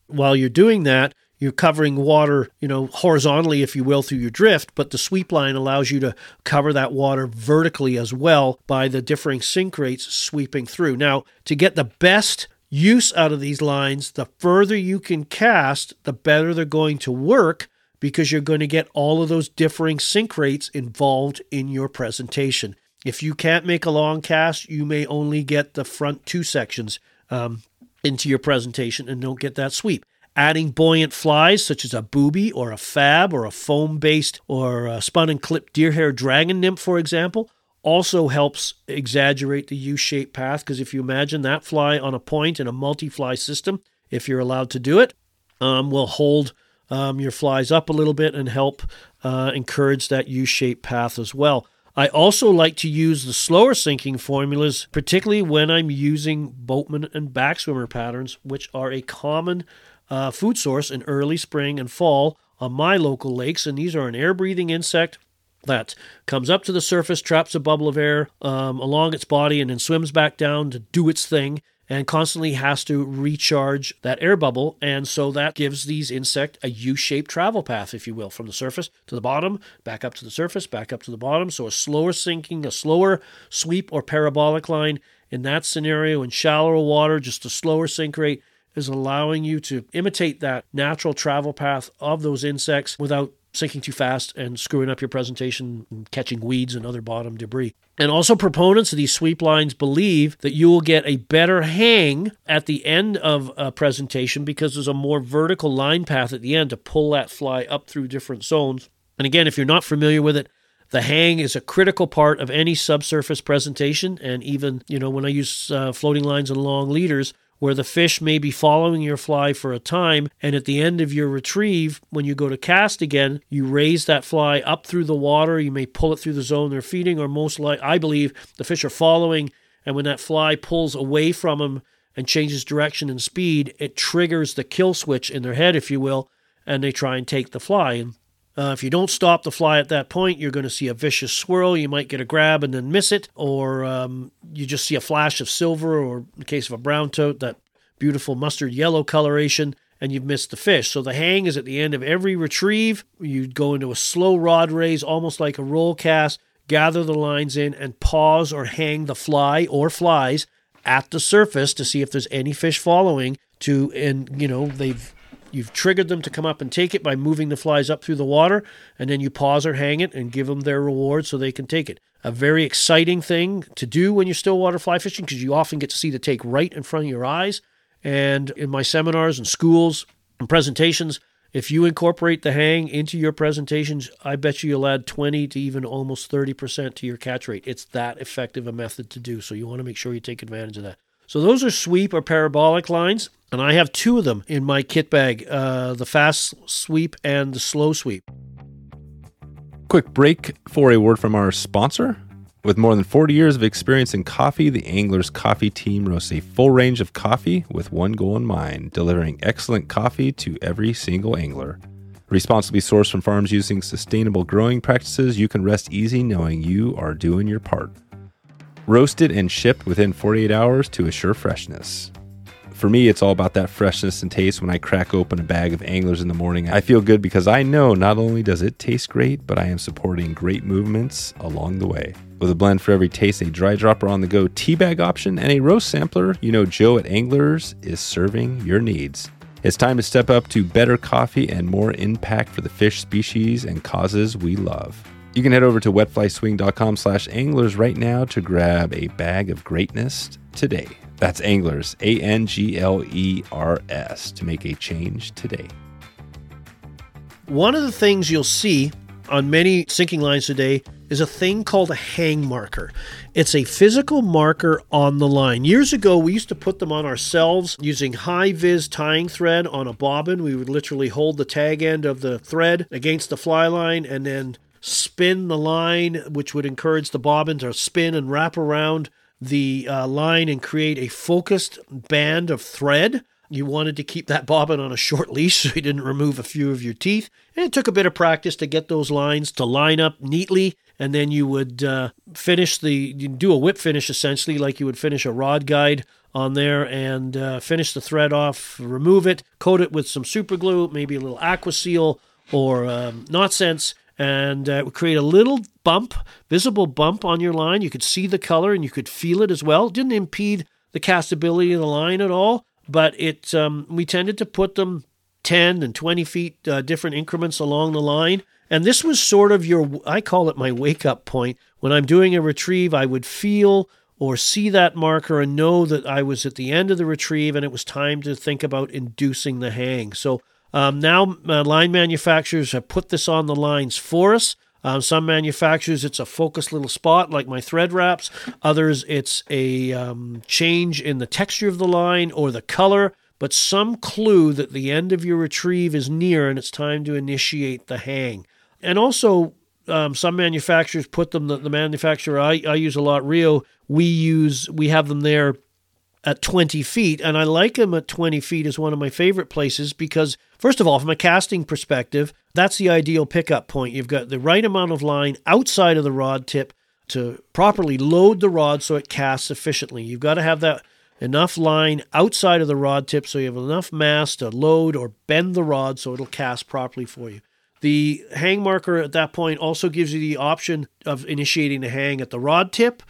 while you're doing that, you're covering water, you know, horizontally, if you will, through your drift, but the sweep line allows you to cover that water vertically as well by the differing sink rates sweeping through. Now, to get the best use out of these lines, the further you can cast, the better they're going to work because you're going to get all of those differing sink rates involved in your presentation. If you can't make a long cast, you may only get the front two sections um, into your presentation and don't get that sweep. Adding buoyant flies such as a booby or a fab or a foam based or a spun and clipped deer hair dragon nymph, for example, also helps exaggerate the U shaped path because if you imagine that fly on a point in a multi fly system, if you're allowed to do it, um, will hold um, your flies up a little bit and help uh, encourage that U shaped path as well. I also like to use the slower sinking formulas, particularly when I'm using boatman and backswimmer patterns, which are a common uh, food source in early spring and fall on my local lakes. And these are an air breathing insect that comes up to the surface, traps a bubble of air um, along its body, and then swims back down to do its thing and constantly has to recharge that air bubble. And so that gives these insect a U-shaped travel path, if you will, from the surface to the bottom, back up to the surface, back up to the bottom. So a slower sinking, a slower sweep or parabolic line in that scenario in shallower water, just a slower sink rate is allowing you to imitate that natural travel path of those insects without sinking too fast and screwing up your presentation and catching weeds and other bottom debris. And also, proponents of these sweep lines believe that you will get a better hang at the end of a presentation because there's a more vertical line path at the end to pull that fly up through different zones. And again, if you're not familiar with it, the hang is a critical part of any subsurface presentation. And even, you know, when I use uh, floating lines and long leaders, where the fish may be following your fly for a time, and at the end of your retrieve, when you go to cast again, you raise that fly up through the water. You may pull it through the zone they're feeding, or most like I believe the fish are following, and when that fly pulls away from them and changes direction and speed, it triggers the kill switch in their head, if you will, and they try and take the fly. And uh, if you don't stop the fly at that point, you're going to see a vicious swirl. You might get a grab and then miss it, or um, you just see a flash of silver, or in the case of a brown trout, that beautiful mustard yellow coloration, and you've missed the fish. So the hang is at the end of every retrieve. You go into a slow rod raise, almost like a roll cast, gather the lines in, and pause or hang the fly or flies at the surface to see if there's any fish following. To and you know they've You've triggered them to come up and take it by moving the flies up through the water, and then you pause or hang it and give them their reward so they can take it. A very exciting thing to do when you're stillwater fly fishing because you often get to see the take right in front of your eyes. And in my seminars and schools and presentations, if you incorporate the hang into your presentations, I bet you you'll add 20 to even almost 30% to your catch rate. It's that effective a method to do. So you want to make sure you take advantage of that. So those are sweep or parabolic lines, and I have two of them in my kit bag uh, the fast sweep and the slow sweep. Quick break for a word from our sponsor. With more than 40 years of experience in coffee, the Anglers Coffee Team roasts a full range of coffee with one goal in mind delivering excellent coffee to every single angler. Responsibly sourced from farms using sustainable growing practices, you can rest easy knowing you are doing your part roasted and shipped within 48 hours to assure freshness. For me, it's all about that freshness and taste when I crack open a bag of anglers in the morning. I feel good because I know not only does it taste great, but I am supporting great movements along the way. With a blend for every taste, a dry dropper on the go tea bag option, and a roast sampler, you know Joe at Anglers is serving your needs. It's time to step up to better coffee and more impact for the fish species and causes we love. You can head over to wetflyswing.com slash anglers right now to grab a bag of greatness today. That's anglers, A N G L E R S, to make a change today. One of the things you'll see on many sinking lines today is a thing called a hang marker. It's a physical marker on the line. Years ago, we used to put them on ourselves using high vis tying thread on a bobbin. We would literally hold the tag end of the thread against the fly line and then spin the line, which would encourage the bobbin to spin and wrap around the uh, line and create a focused band of thread. You wanted to keep that bobbin on a short leash so you didn't remove a few of your teeth. And it took a bit of practice to get those lines to line up neatly. And then you would uh, finish the, do a whip finish essentially, like you would finish a rod guide on there and uh, finish the thread off, remove it, coat it with some super glue, maybe a little Aquaseal or um, Knot Sense, and uh, it would create a little bump, visible bump on your line. You could see the color and you could feel it as well. It didn't impede the castability of the line at all, but it um, we tended to put them 10 and 20 feet uh, different increments along the line. And this was sort of your, I call it my wake up point. When I'm doing a retrieve, I would feel or see that marker and know that I was at the end of the retrieve and it was time to think about inducing the hang. So um, now, uh, line manufacturers have put this on the lines for us. Um, some manufacturers, it's a focused little spot like my thread wraps. Others, it's a um, change in the texture of the line or the color, but some clue that the end of your retrieve is near and it's time to initiate the hang. And also, um, some manufacturers put them, the, the manufacturer I, I use a lot, Rio, we use, we have them there at 20 feet. And I like them at 20 feet as one of my favorite places because, first of all, from a casting perspective, that's the ideal pickup point. You've got the right amount of line outside of the rod tip to properly load the rod so it casts efficiently. You've got to have that enough line outside of the rod tip so you have enough mass to load or bend the rod so it'll cast properly for you. The hang marker at that point also gives you the option of initiating the hang at the rod tip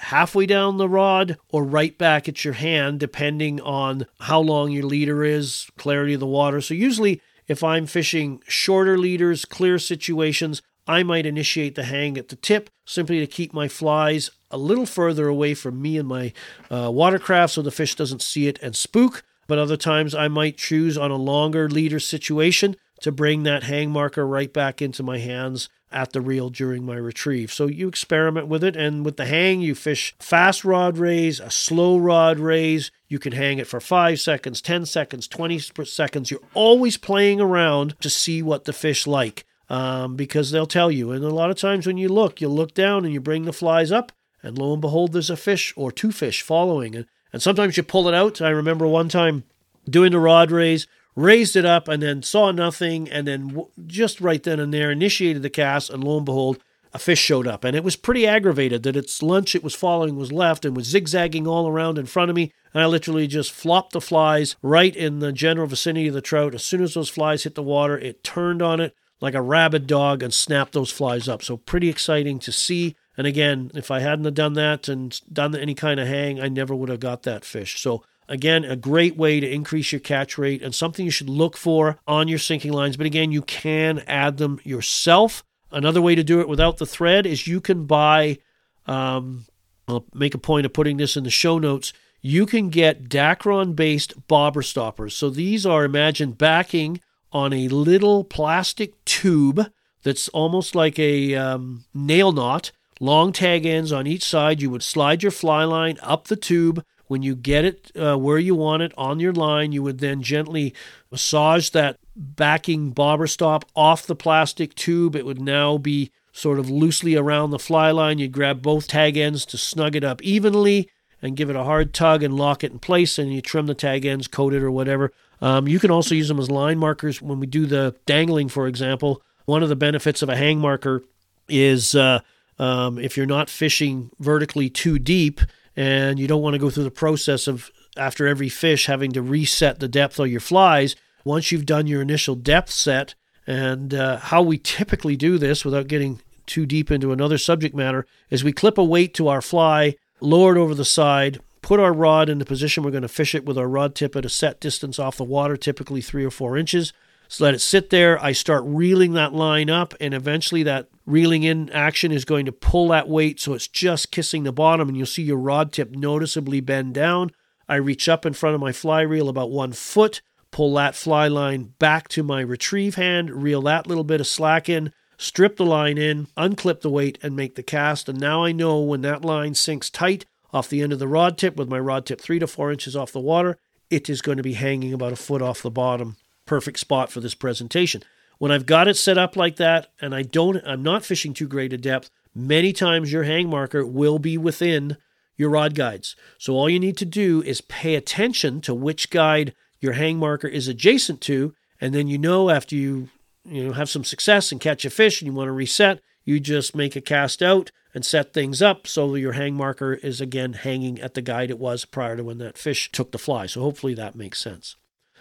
halfway down the rod or right back at your hand, depending on how long your leader is, clarity of the water. So, usually, if I'm fishing shorter leaders, clear situations, I might initiate the hang at the tip simply to keep my flies a little further away from me and my uh, watercraft so the fish doesn't see it and spook. But other times I might choose on a longer leader situation to bring that hang marker right back into my hands at the reel during my retrieve. So you experiment with it, and with the hang, you fish fast rod raise, a slow rod raise. You can hang it for five seconds, 10 seconds, 20 seconds. You're always playing around to see what the fish like um, because they'll tell you. And a lot of times when you look, you look down and you bring the flies up, and lo and behold, there's a fish or two fish following. And, and sometimes you pull it out. I remember one time doing the rod raise, raised it up, and then saw nothing, and then just right then and there initiated the cast, and lo and behold, a fish showed up. And it was pretty aggravated that its lunch it was following was left and was zigzagging all around in front of me. And I literally just flopped the flies right in the general vicinity of the trout. As soon as those flies hit the water, it turned on it like a rabid dog and snapped those flies up. So pretty exciting to see. And again, if I hadn't have done that and done any kind of hang, I never would have got that fish. So Again, a great way to increase your catch rate and something you should look for on your sinking lines. But again, you can add them yourself. Another way to do it without the thread is you can buy, um, I'll make a point of putting this in the show notes. You can get Dacron based bobber stoppers. So these are, imagine, backing on a little plastic tube that's almost like a um, nail knot, long tag ends on each side. You would slide your fly line up the tube when you get it uh, where you want it on your line, you would then gently massage that backing bobber stop off the plastic tube. It would now be sort of loosely around the fly line. You'd grab both tag ends to snug it up evenly and give it a hard tug and lock it in place. And you trim the tag ends, coat it, or whatever. Um, you can also use them as line markers when we do the dangling, for example. One of the benefits of a hang marker is uh, um, if you're not fishing vertically too deep, and you don't want to go through the process of after every fish having to reset the depth of your flies once you've done your initial depth set and uh, how we typically do this without getting too deep into another subject matter is we clip a weight to our fly lower it over the side put our rod in the position we're going to fish it with our rod tip at a set distance off the water typically three or four inches so let it sit there. I start reeling that line up, and eventually that reeling in action is going to pull that weight so it's just kissing the bottom, and you'll see your rod tip noticeably bend down. I reach up in front of my fly reel about one foot, pull that fly line back to my retrieve hand, reel that little bit of slack in, strip the line in, unclip the weight, and make the cast. And now I know when that line sinks tight off the end of the rod tip with my rod tip three to four inches off the water, it is going to be hanging about a foot off the bottom perfect spot for this presentation. When I've got it set up like that and I don't I'm not fishing too great a depth, many times your hang marker will be within your rod guides. So all you need to do is pay attention to which guide your hang marker is adjacent to, and then you know after you you know have some success and catch a fish and you want to reset, you just make a cast out and set things up so your hang marker is again hanging at the guide it was prior to when that fish took the fly. So hopefully that makes sense.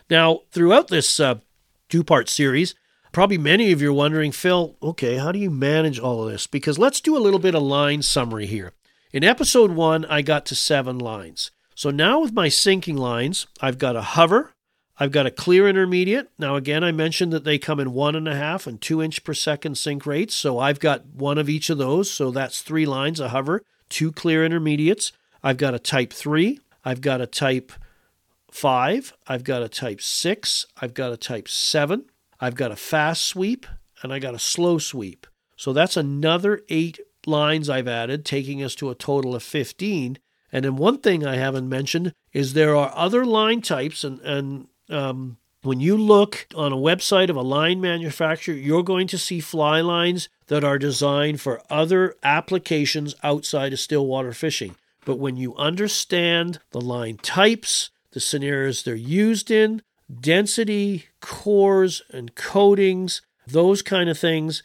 Now, throughout this uh, two part series, probably many of you are wondering, Phil, okay, how do you manage all of this? Because let's do a little bit of line summary here. In episode one, I got to seven lines. So now with my sinking lines, I've got a hover, I've got a clear intermediate. Now, again, I mentioned that they come in one and a half and two inch per second sink rates. So I've got one of each of those. So that's three lines a hover, two clear intermediates. I've got a type three. I've got a type five. I've got a type six. I've got a type seven. I've got a fast sweep and I got a slow sweep. So that's another eight lines I've added, taking us to a total of 15. And then one thing I haven't mentioned is there are other line types, and, and um, when you look on a website of a line manufacturer, you're going to see fly lines that are designed for other applications outside of stillwater fishing. But when you understand the line types, the scenarios they're used in, density, cores, and coatings, those kind of things,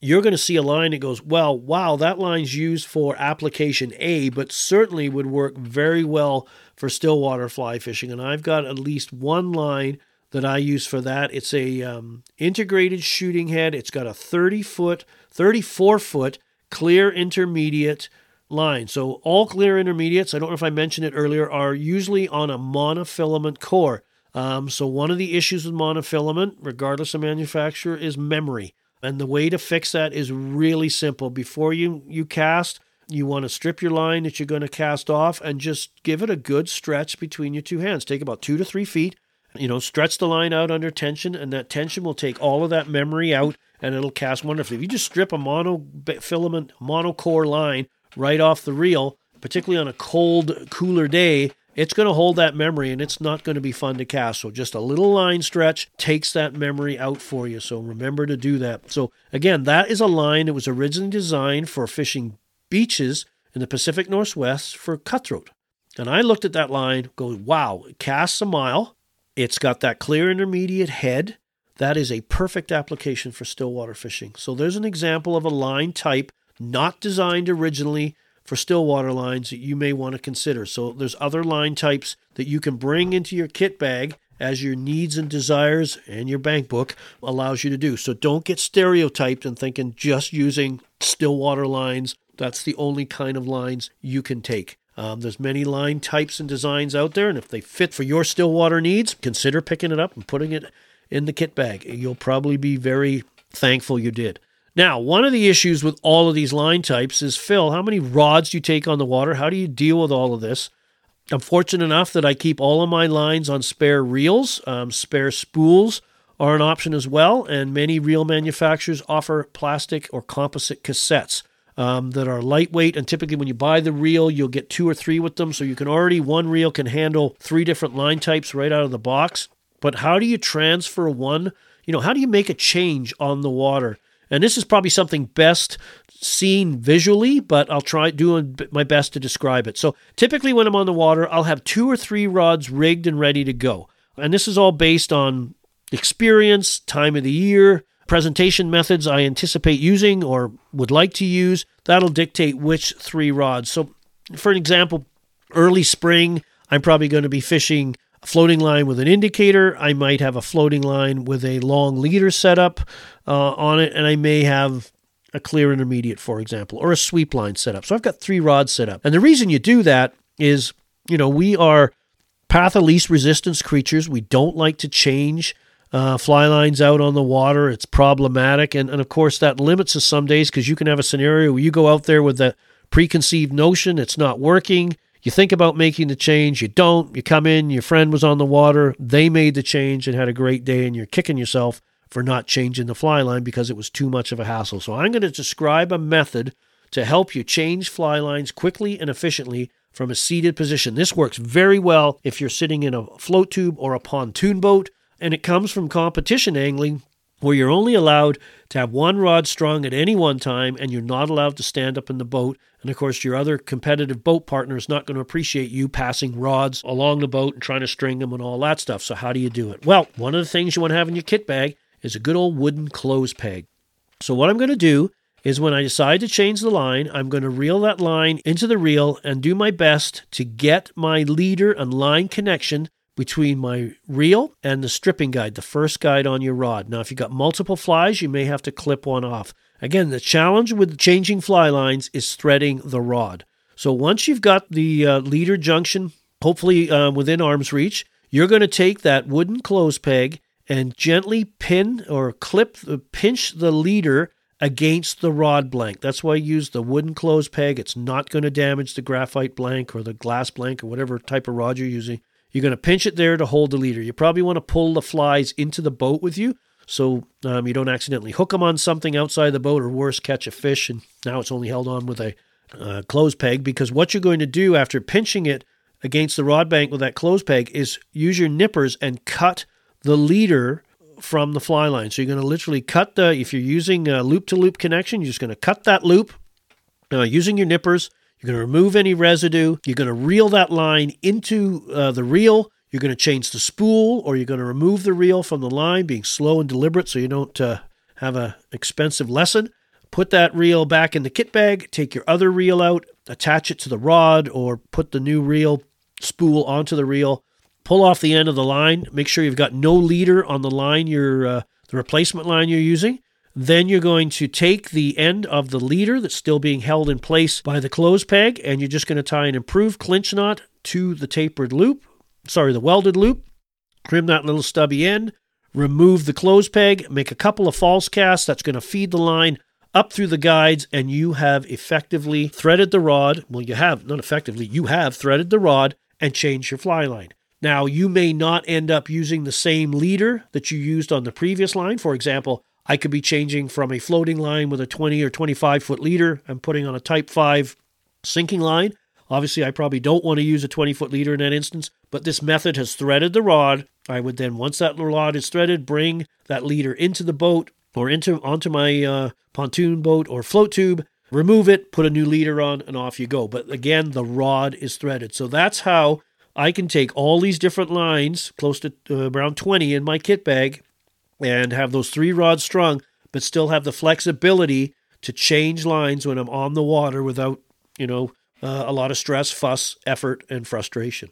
you're going to see a line that goes, well, wow, that line's used for application A, but certainly would work very well for stillwater fly fishing, and I've got at least one line that I use for that. It's a um, integrated shooting head. It's got a 30 foot, 34 foot clear intermediate line. So all clear intermediates, I don't know if I mentioned it earlier, are usually on a monofilament core. Um, so one of the issues with monofilament, regardless of manufacturer, is memory. And the way to fix that is really simple. Before you, you cast, you want to strip your line that you're going to cast off and just give it a good stretch between your two hands. Take about two to three feet. You know, stretch the line out under tension, and that tension will take all of that memory out and it'll cast wonderfully. If you just strip a monofilament, monocore line right off the reel, particularly on a cold, cooler day, it's going to hold that memory and it's not going to be fun to cast. So just a little line stretch takes that memory out for you. So remember to do that. So again, that is a line that was originally designed for fishing beaches in the Pacific Northwest for cutthroat. And I looked at that line, go, wow, it casts a mile. It's got that clear intermediate head. That is a perfect application for stillwater fishing. So there's an example of a line type not designed originally for stillwater lines that you may want to consider. So there's other line types that you can bring into your kit bag as your needs and desires and your bank book allows you to do. So don't get stereotyped and thinking just using stillwater lines that's the only kind of lines you can take. Um, there's many line types and designs out there, and if they fit for your stillwater needs, consider picking it up and putting it in the kit bag. You'll probably be very thankful you did. Now, one of the issues with all of these line types is Phil, how many rods do you take on the water? How do you deal with all of this? I'm fortunate enough that I keep all of my lines on spare reels. Um, spare spools are an option as well, and many reel manufacturers offer plastic or composite cassettes um, that are lightweight. And typically, when you buy the reel, you'll get two or three with them. So you can already, one reel can handle three different line types right out of the box. But how do you transfer one? You know, how do you make a change on the water? And this is probably something best seen visually, but I'll try doing my best to describe it. So typically, when I'm on the water, I'll have two or three rods rigged and ready to go. And this is all based on experience, time of the year, presentation methods I anticipate using or would like to use, that'll dictate which three rods. So, for an example, early spring, I'm probably going to be fishing floating line with an indicator. I might have a floating line with a long leader setup uh, on it, and I may have a clear intermediate, for example, or a sweep line setup. So I've got three rods set up. And the reason you do that is, you know, we are path of least resistance creatures. We don't like to change uh, fly lines out on the water. It's problematic. And, and of course, that limits us some days because you can have a scenario where you go out there with that preconceived notion, it's not working. You think about making the change, you don't. You come in, your friend was on the water, they made the change and had a great day, and you're kicking yourself for not changing the fly line because it was too much of a hassle. So, I'm going to describe a method to help you change fly lines quickly and efficiently from a seated position. This works very well if you're sitting in a float tube or a pontoon boat and it comes from competition angling where you're only allowed to have one rod strung at any one time and you're not allowed to stand up in the boat. And of course, your other competitive boat partner is not going to appreciate you passing rods along the boat and trying to string them and all that stuff. So, how do you do it? Well, one of the things you want to have in your kit bag is a good old wooden clothes peg. So, what I'm going to do is when I decide to change the line, I'm going to reel that line into the reel and do my best to get my leader and line connection between my reel and the stripping guide, the first guide on your rod. Now, if you've got multiple flies, you may have to clip one off. Again, the challenge with changing fly lines is threading the rod. So once you've got the uh, leader junction, hopefully uh, within arm's reach, you're going to take that wooden clothes peg and gently pin or clip, uh, pinch the leader against the rod blank. That's why I use the wooden clothes peg. It's not going to damage the graphite blank or the glass blank or whatever type of rod you're using. You're going to pinch it there to hold the leader. You probably want to pull the flies into the boat with you so um, you don't accidentally hook them on something outside the boat or worse, catch a fish and now it's only held on with a uh, clothes peg because what you're going to do after pinching it against the rod bank with that clothes peg is use your nippers and cut the leader from the fly line. So you're going to literally cut the, if you're using a loop to loop connection, you're just going to cut that loop uh, using your nippers you're going to remove any residue. You're going to reel that line into uh, the reel. You're going to change the spool, or you're going to remove the reel from the line, being slow and deliberate so you don't uh, have an expensive lesson. Put that reel back in the kit bag. Take your other reel out, attach it to the rod, or put the new reel spool onto the reel. Pull off the end of the line. Make sure you've got no leader on the line you're uh, the replacement line you're using. Then you're going to take the end of the leader that's still being held in place by the clothes peg, and you're just going to tie an improved clinch knot to the tapered loop, sorry, the welded loop. Trim that little stubby end, remove the clothes peg, make a couple of false casts. That's going to feed the line up through the guides, and you have effectively threaded the rod. Well, you have, not effectively, you have threaded the rod and changed your fly line. Now, you may not end up using the same leader that you used on the previous line. For example, I could be changing from a floating line with a 20 or 25 foot leader and putting on a Type 5 sinking line. Obviously, I probably don't want to use a 20 foot leader in that instance, but this method has threaded the rod. I would then, once that rod is threaded, bring that leader into the boat or into onto my uh, pontoon boat or float tube, remove it, put a new leader on, and off you go. But again, the rod is threaded. So that's how I can take all these different lines, close to uh, around 20 in my kit bag, and have those three rods strung, but still have the flexibility to change lines when I'm on the water without, you know, uh, a lot of stress, fuss, effort, and frustration.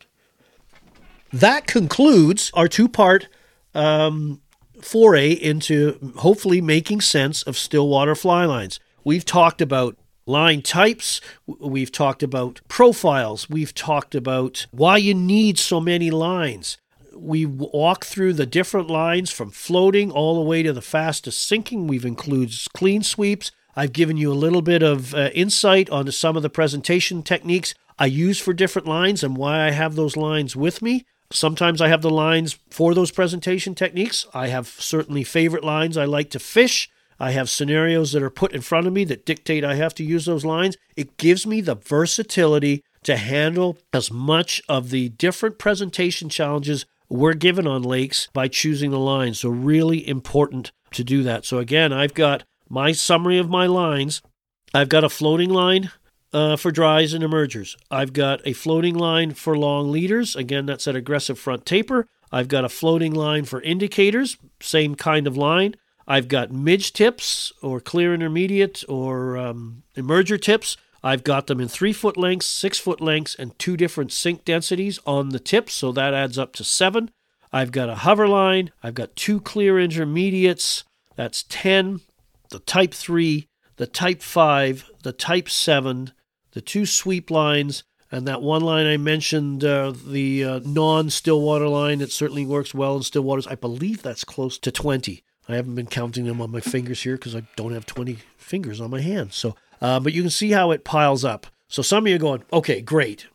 That concludes our two part um, foray into hopefully making sense of stillwater fly lines. We've talked about line types, we've talked about profiles, we've talked about why you need so many lines we walk through the different lines from floating all the way to the fastest sinking. We've included clean sweeps. I've given you a little bit of uh, insight onto some of the presentation techniques I use for different lines and why I have those lines with me. Sometimes I have the lines for those presentation techniques. I have certainly favorite lines I like to fish. I have scenarios that are put in front of me that dictate I have to use those lines. It gives me the versatility to handle as much of the different presentation challenges we're given on lakes by choosing the lines. So, really important to do that. So, again, I've got my summary of my lines. I've got a floating line uh, for dries and emergers. I've got a floating line for long leaders. Again, that's an aggressive front taper. I've got a floating line for indicators, same kind of line. I've got midge tips or clear intermediate or um, emerger tips I've got them in three foot lengths, six foot lengths, and two different sink densities on the tips, so that adds up to seven. I've got a hover line, I've got two clear intermediates, that's 10, the type 3, the type 5, the type 7, the two sweep lines, and that one line I mentioned, uh, the uh, non Stillwater line, it certainly works well in still waters. I believe that's close to 20. I haven't been counting them on my fingers here because I don't have 20 fingers on my hand. So uh, but you can see how it piles up. So some of you are going, okay, great.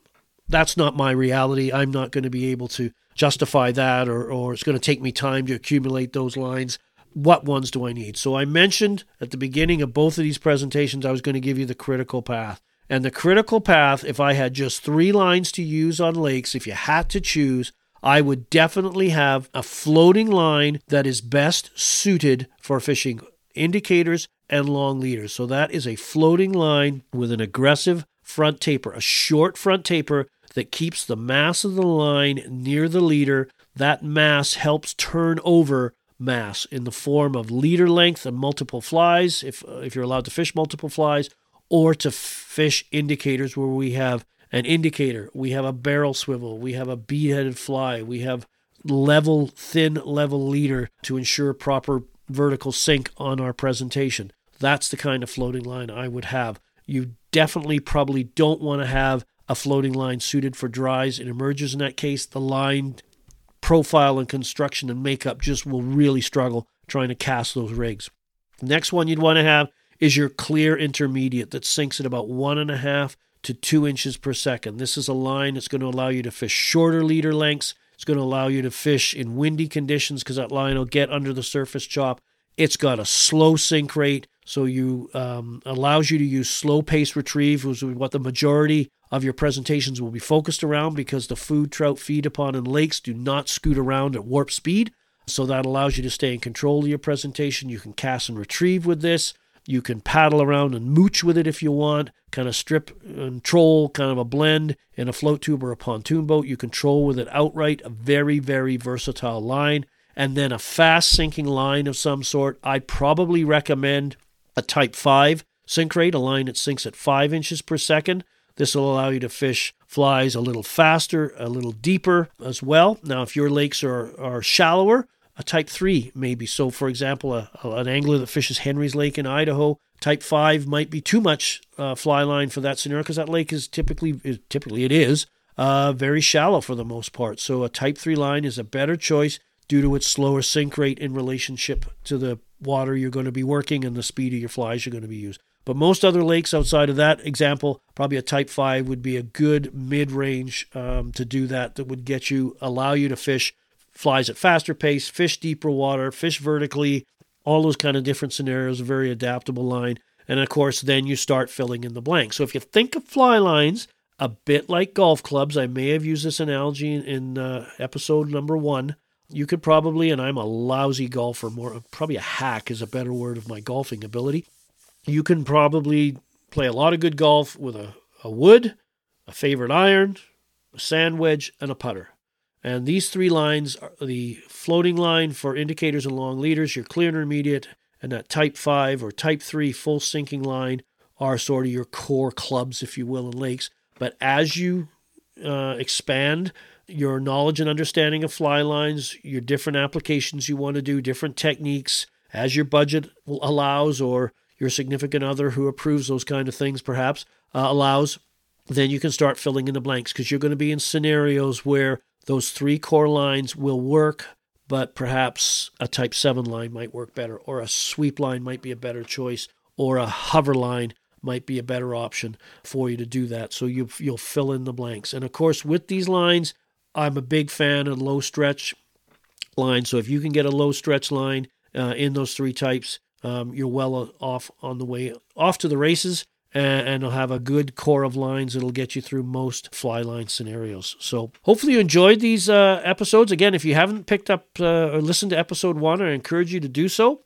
That's not my reality. I'm not going to be able to justify that, or, or it's going to take me time to accumulate those lines. What ones do I need? So I mentioned at the beginning of both of these presentations, I was going to give you the critical path. And the critical path, if I had just three lines to use on lakes, if you had to choose, I would definitely have a floating line that is best suited for fishing indicators and long leaders. So that is a floating line with an aggressive front taper, a short front taper that keeps the mass of the line near the leader. That mass helps turn over mass in the form of leader length and multiple flies, if, uh, if you're allowed to fish multiple flies, or to fish indicators where we have an indicator, we have a barrel swivel, we have a bead headed fly, we have level, thin level leader to ensure proper vertical sink on our presentation. That's the kind of floating line I would have. You definitely probably don't want to have a floating line suited for dries and emerges in that case. The line profile and construction and makeup just will really struggle trying to cast those rigs. Next one you'd want to have is your clear intermediate that sinks at about one and a half to two inches per second. This is a line that's going to allow you to fish shorter leader lengths. It's going to allow you to fish in windy conditions because that line will get under the surface chop. It's got a slow sink rate, so you um, allows you to use slow pace retrieve, which is what the majority of your presentations will be focused around because the food trout feed upon in lakes do not scoot around at warp speed. So that allows you to stay in control of your presentation. You can cast and retrieve with this. You can paddle around and mooch with it if you want, kind of strip and troll, kind of a blend in a float tube or a pontoon boat. You control with it outright, a very, very versatile line. And then a fast sinking line of some sort. I'd probably recommend a Type 5 sink rate, a line that sinks at 5 inches per second. This will allow you to fish flies a little faster, a little deeper as well. Now, if your lakes are, are shallower, a type 3 maybe. So, for example, a, an angler that fishes Henry's Lake in Idaho, type 5 might be too much uh, fly line for that scenario because that lake is typically, is, typically it is, uh, very shallow for the most part. So, a type 3 line is a better choice due to its slower sink rate in relationship to the water you're going to be working and the speed of your flies you're going to be used. But most other lakes outside of that example, probably a Type 5 would be a good mid range um, to do that, that would get you, allow you to fish flies at faster pace, fish deeper water, fish vertically, all those kind of different scenarios, a very adaptable line. And of course, then you start filling in the blanks. So if you think of fly lines a bit like golf clubs, I may have used this analogy in, in uh, episode number one. You could probably, and I'm a lousy golfer, more probably a hack is a better word of my golfing ability you can probably play a lot of good golf with a, a wood, a favorite iron, a sand wedge, and a putter. And these three lines are the floating line for indicators and long leaders, your clear intermediate, and that type 5 or type 3 full sinking line are sort of your core clubs, if you will, in lakes. But as you uh, expand your knowledge and understanding of fly lines, your different applications you want to do, different techniques, as your budget allows, or your significant other who approves those kind of things perhaps uh, allows, then you can start filling in the blanks because you're going to be in scenarios where those three core lines will work, but perhaps a type 7 line might work better, or a sweep line might be a better choice, or a hover line might be a better option for you to do that. So you, you'll fill in the blanks. And of course, with these lines, I'm a big fan of low stretch lines. So if you can get a low stretch line uh, in those three types, um, you're well off on the way off to the races and, and it'll have a good core of lines that'll get you through most fly line scenarios. So hopefully you enjoyed these uh, episodes. Again, if you haven't picked up uh, or listened to episode one, I encourage you to do so.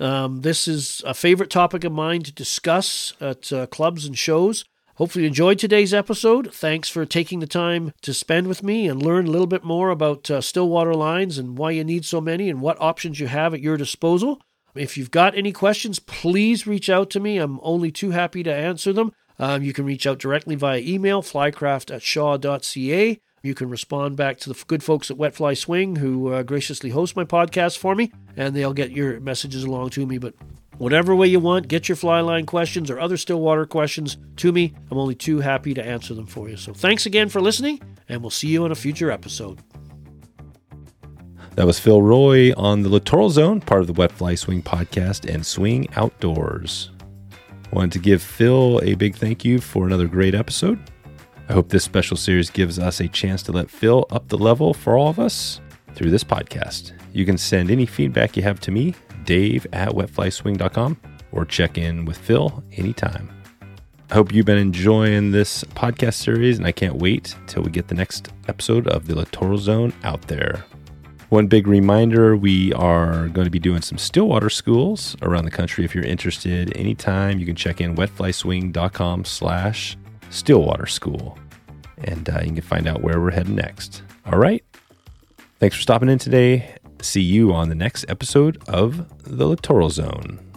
Um, this is a favorite topic of mine to discuss at uh, clubs and shows. Hopefully, you enjoyed today's episode. Thanks for taking the time to spend with me and learn a little bit more about uh, Stillwater lines and why you need so many and what options you have at your disposal. If you've got any questions, please reach out to me. I'm only too happy to answer them. Um, you can reach out directly via email, flycraft at shaw.ca. You can respond back to the good folks at Wet Fly Swing who uh, graciously host my podcast for me, and they'll get your messages along to me. But whatever way you want, get your fly line questions or other Stillwater questions to me. I'm only too happy to answer them for you. So thanks again for listening, and we'll see you in a future episode. That was Phil Rowley on the Littoral Zone, part of the Wet Fly Swing podcast and Swing Outdoors. Wanted to give Phil a big thank you for another great episode. I hope this special series gives us a chance to let Phil up the level for all of us through this podcast. You can send any feedback you have to me, Dave at wetflyswing.com, or check in with Phil anytime. I hope you've been enjoying this podcast series, and I can't wait till we get the next episode of the Littoral Zone out there. One big reminder we are going to be doing some Stillwater schools around the country. If you're interested, anytime you can check in wetflyswing.com slash Stillwater School, and uh, you can find out where we're heading next. All right. Thanks for stopping in today. See you on the next episode of The Littoral Zone.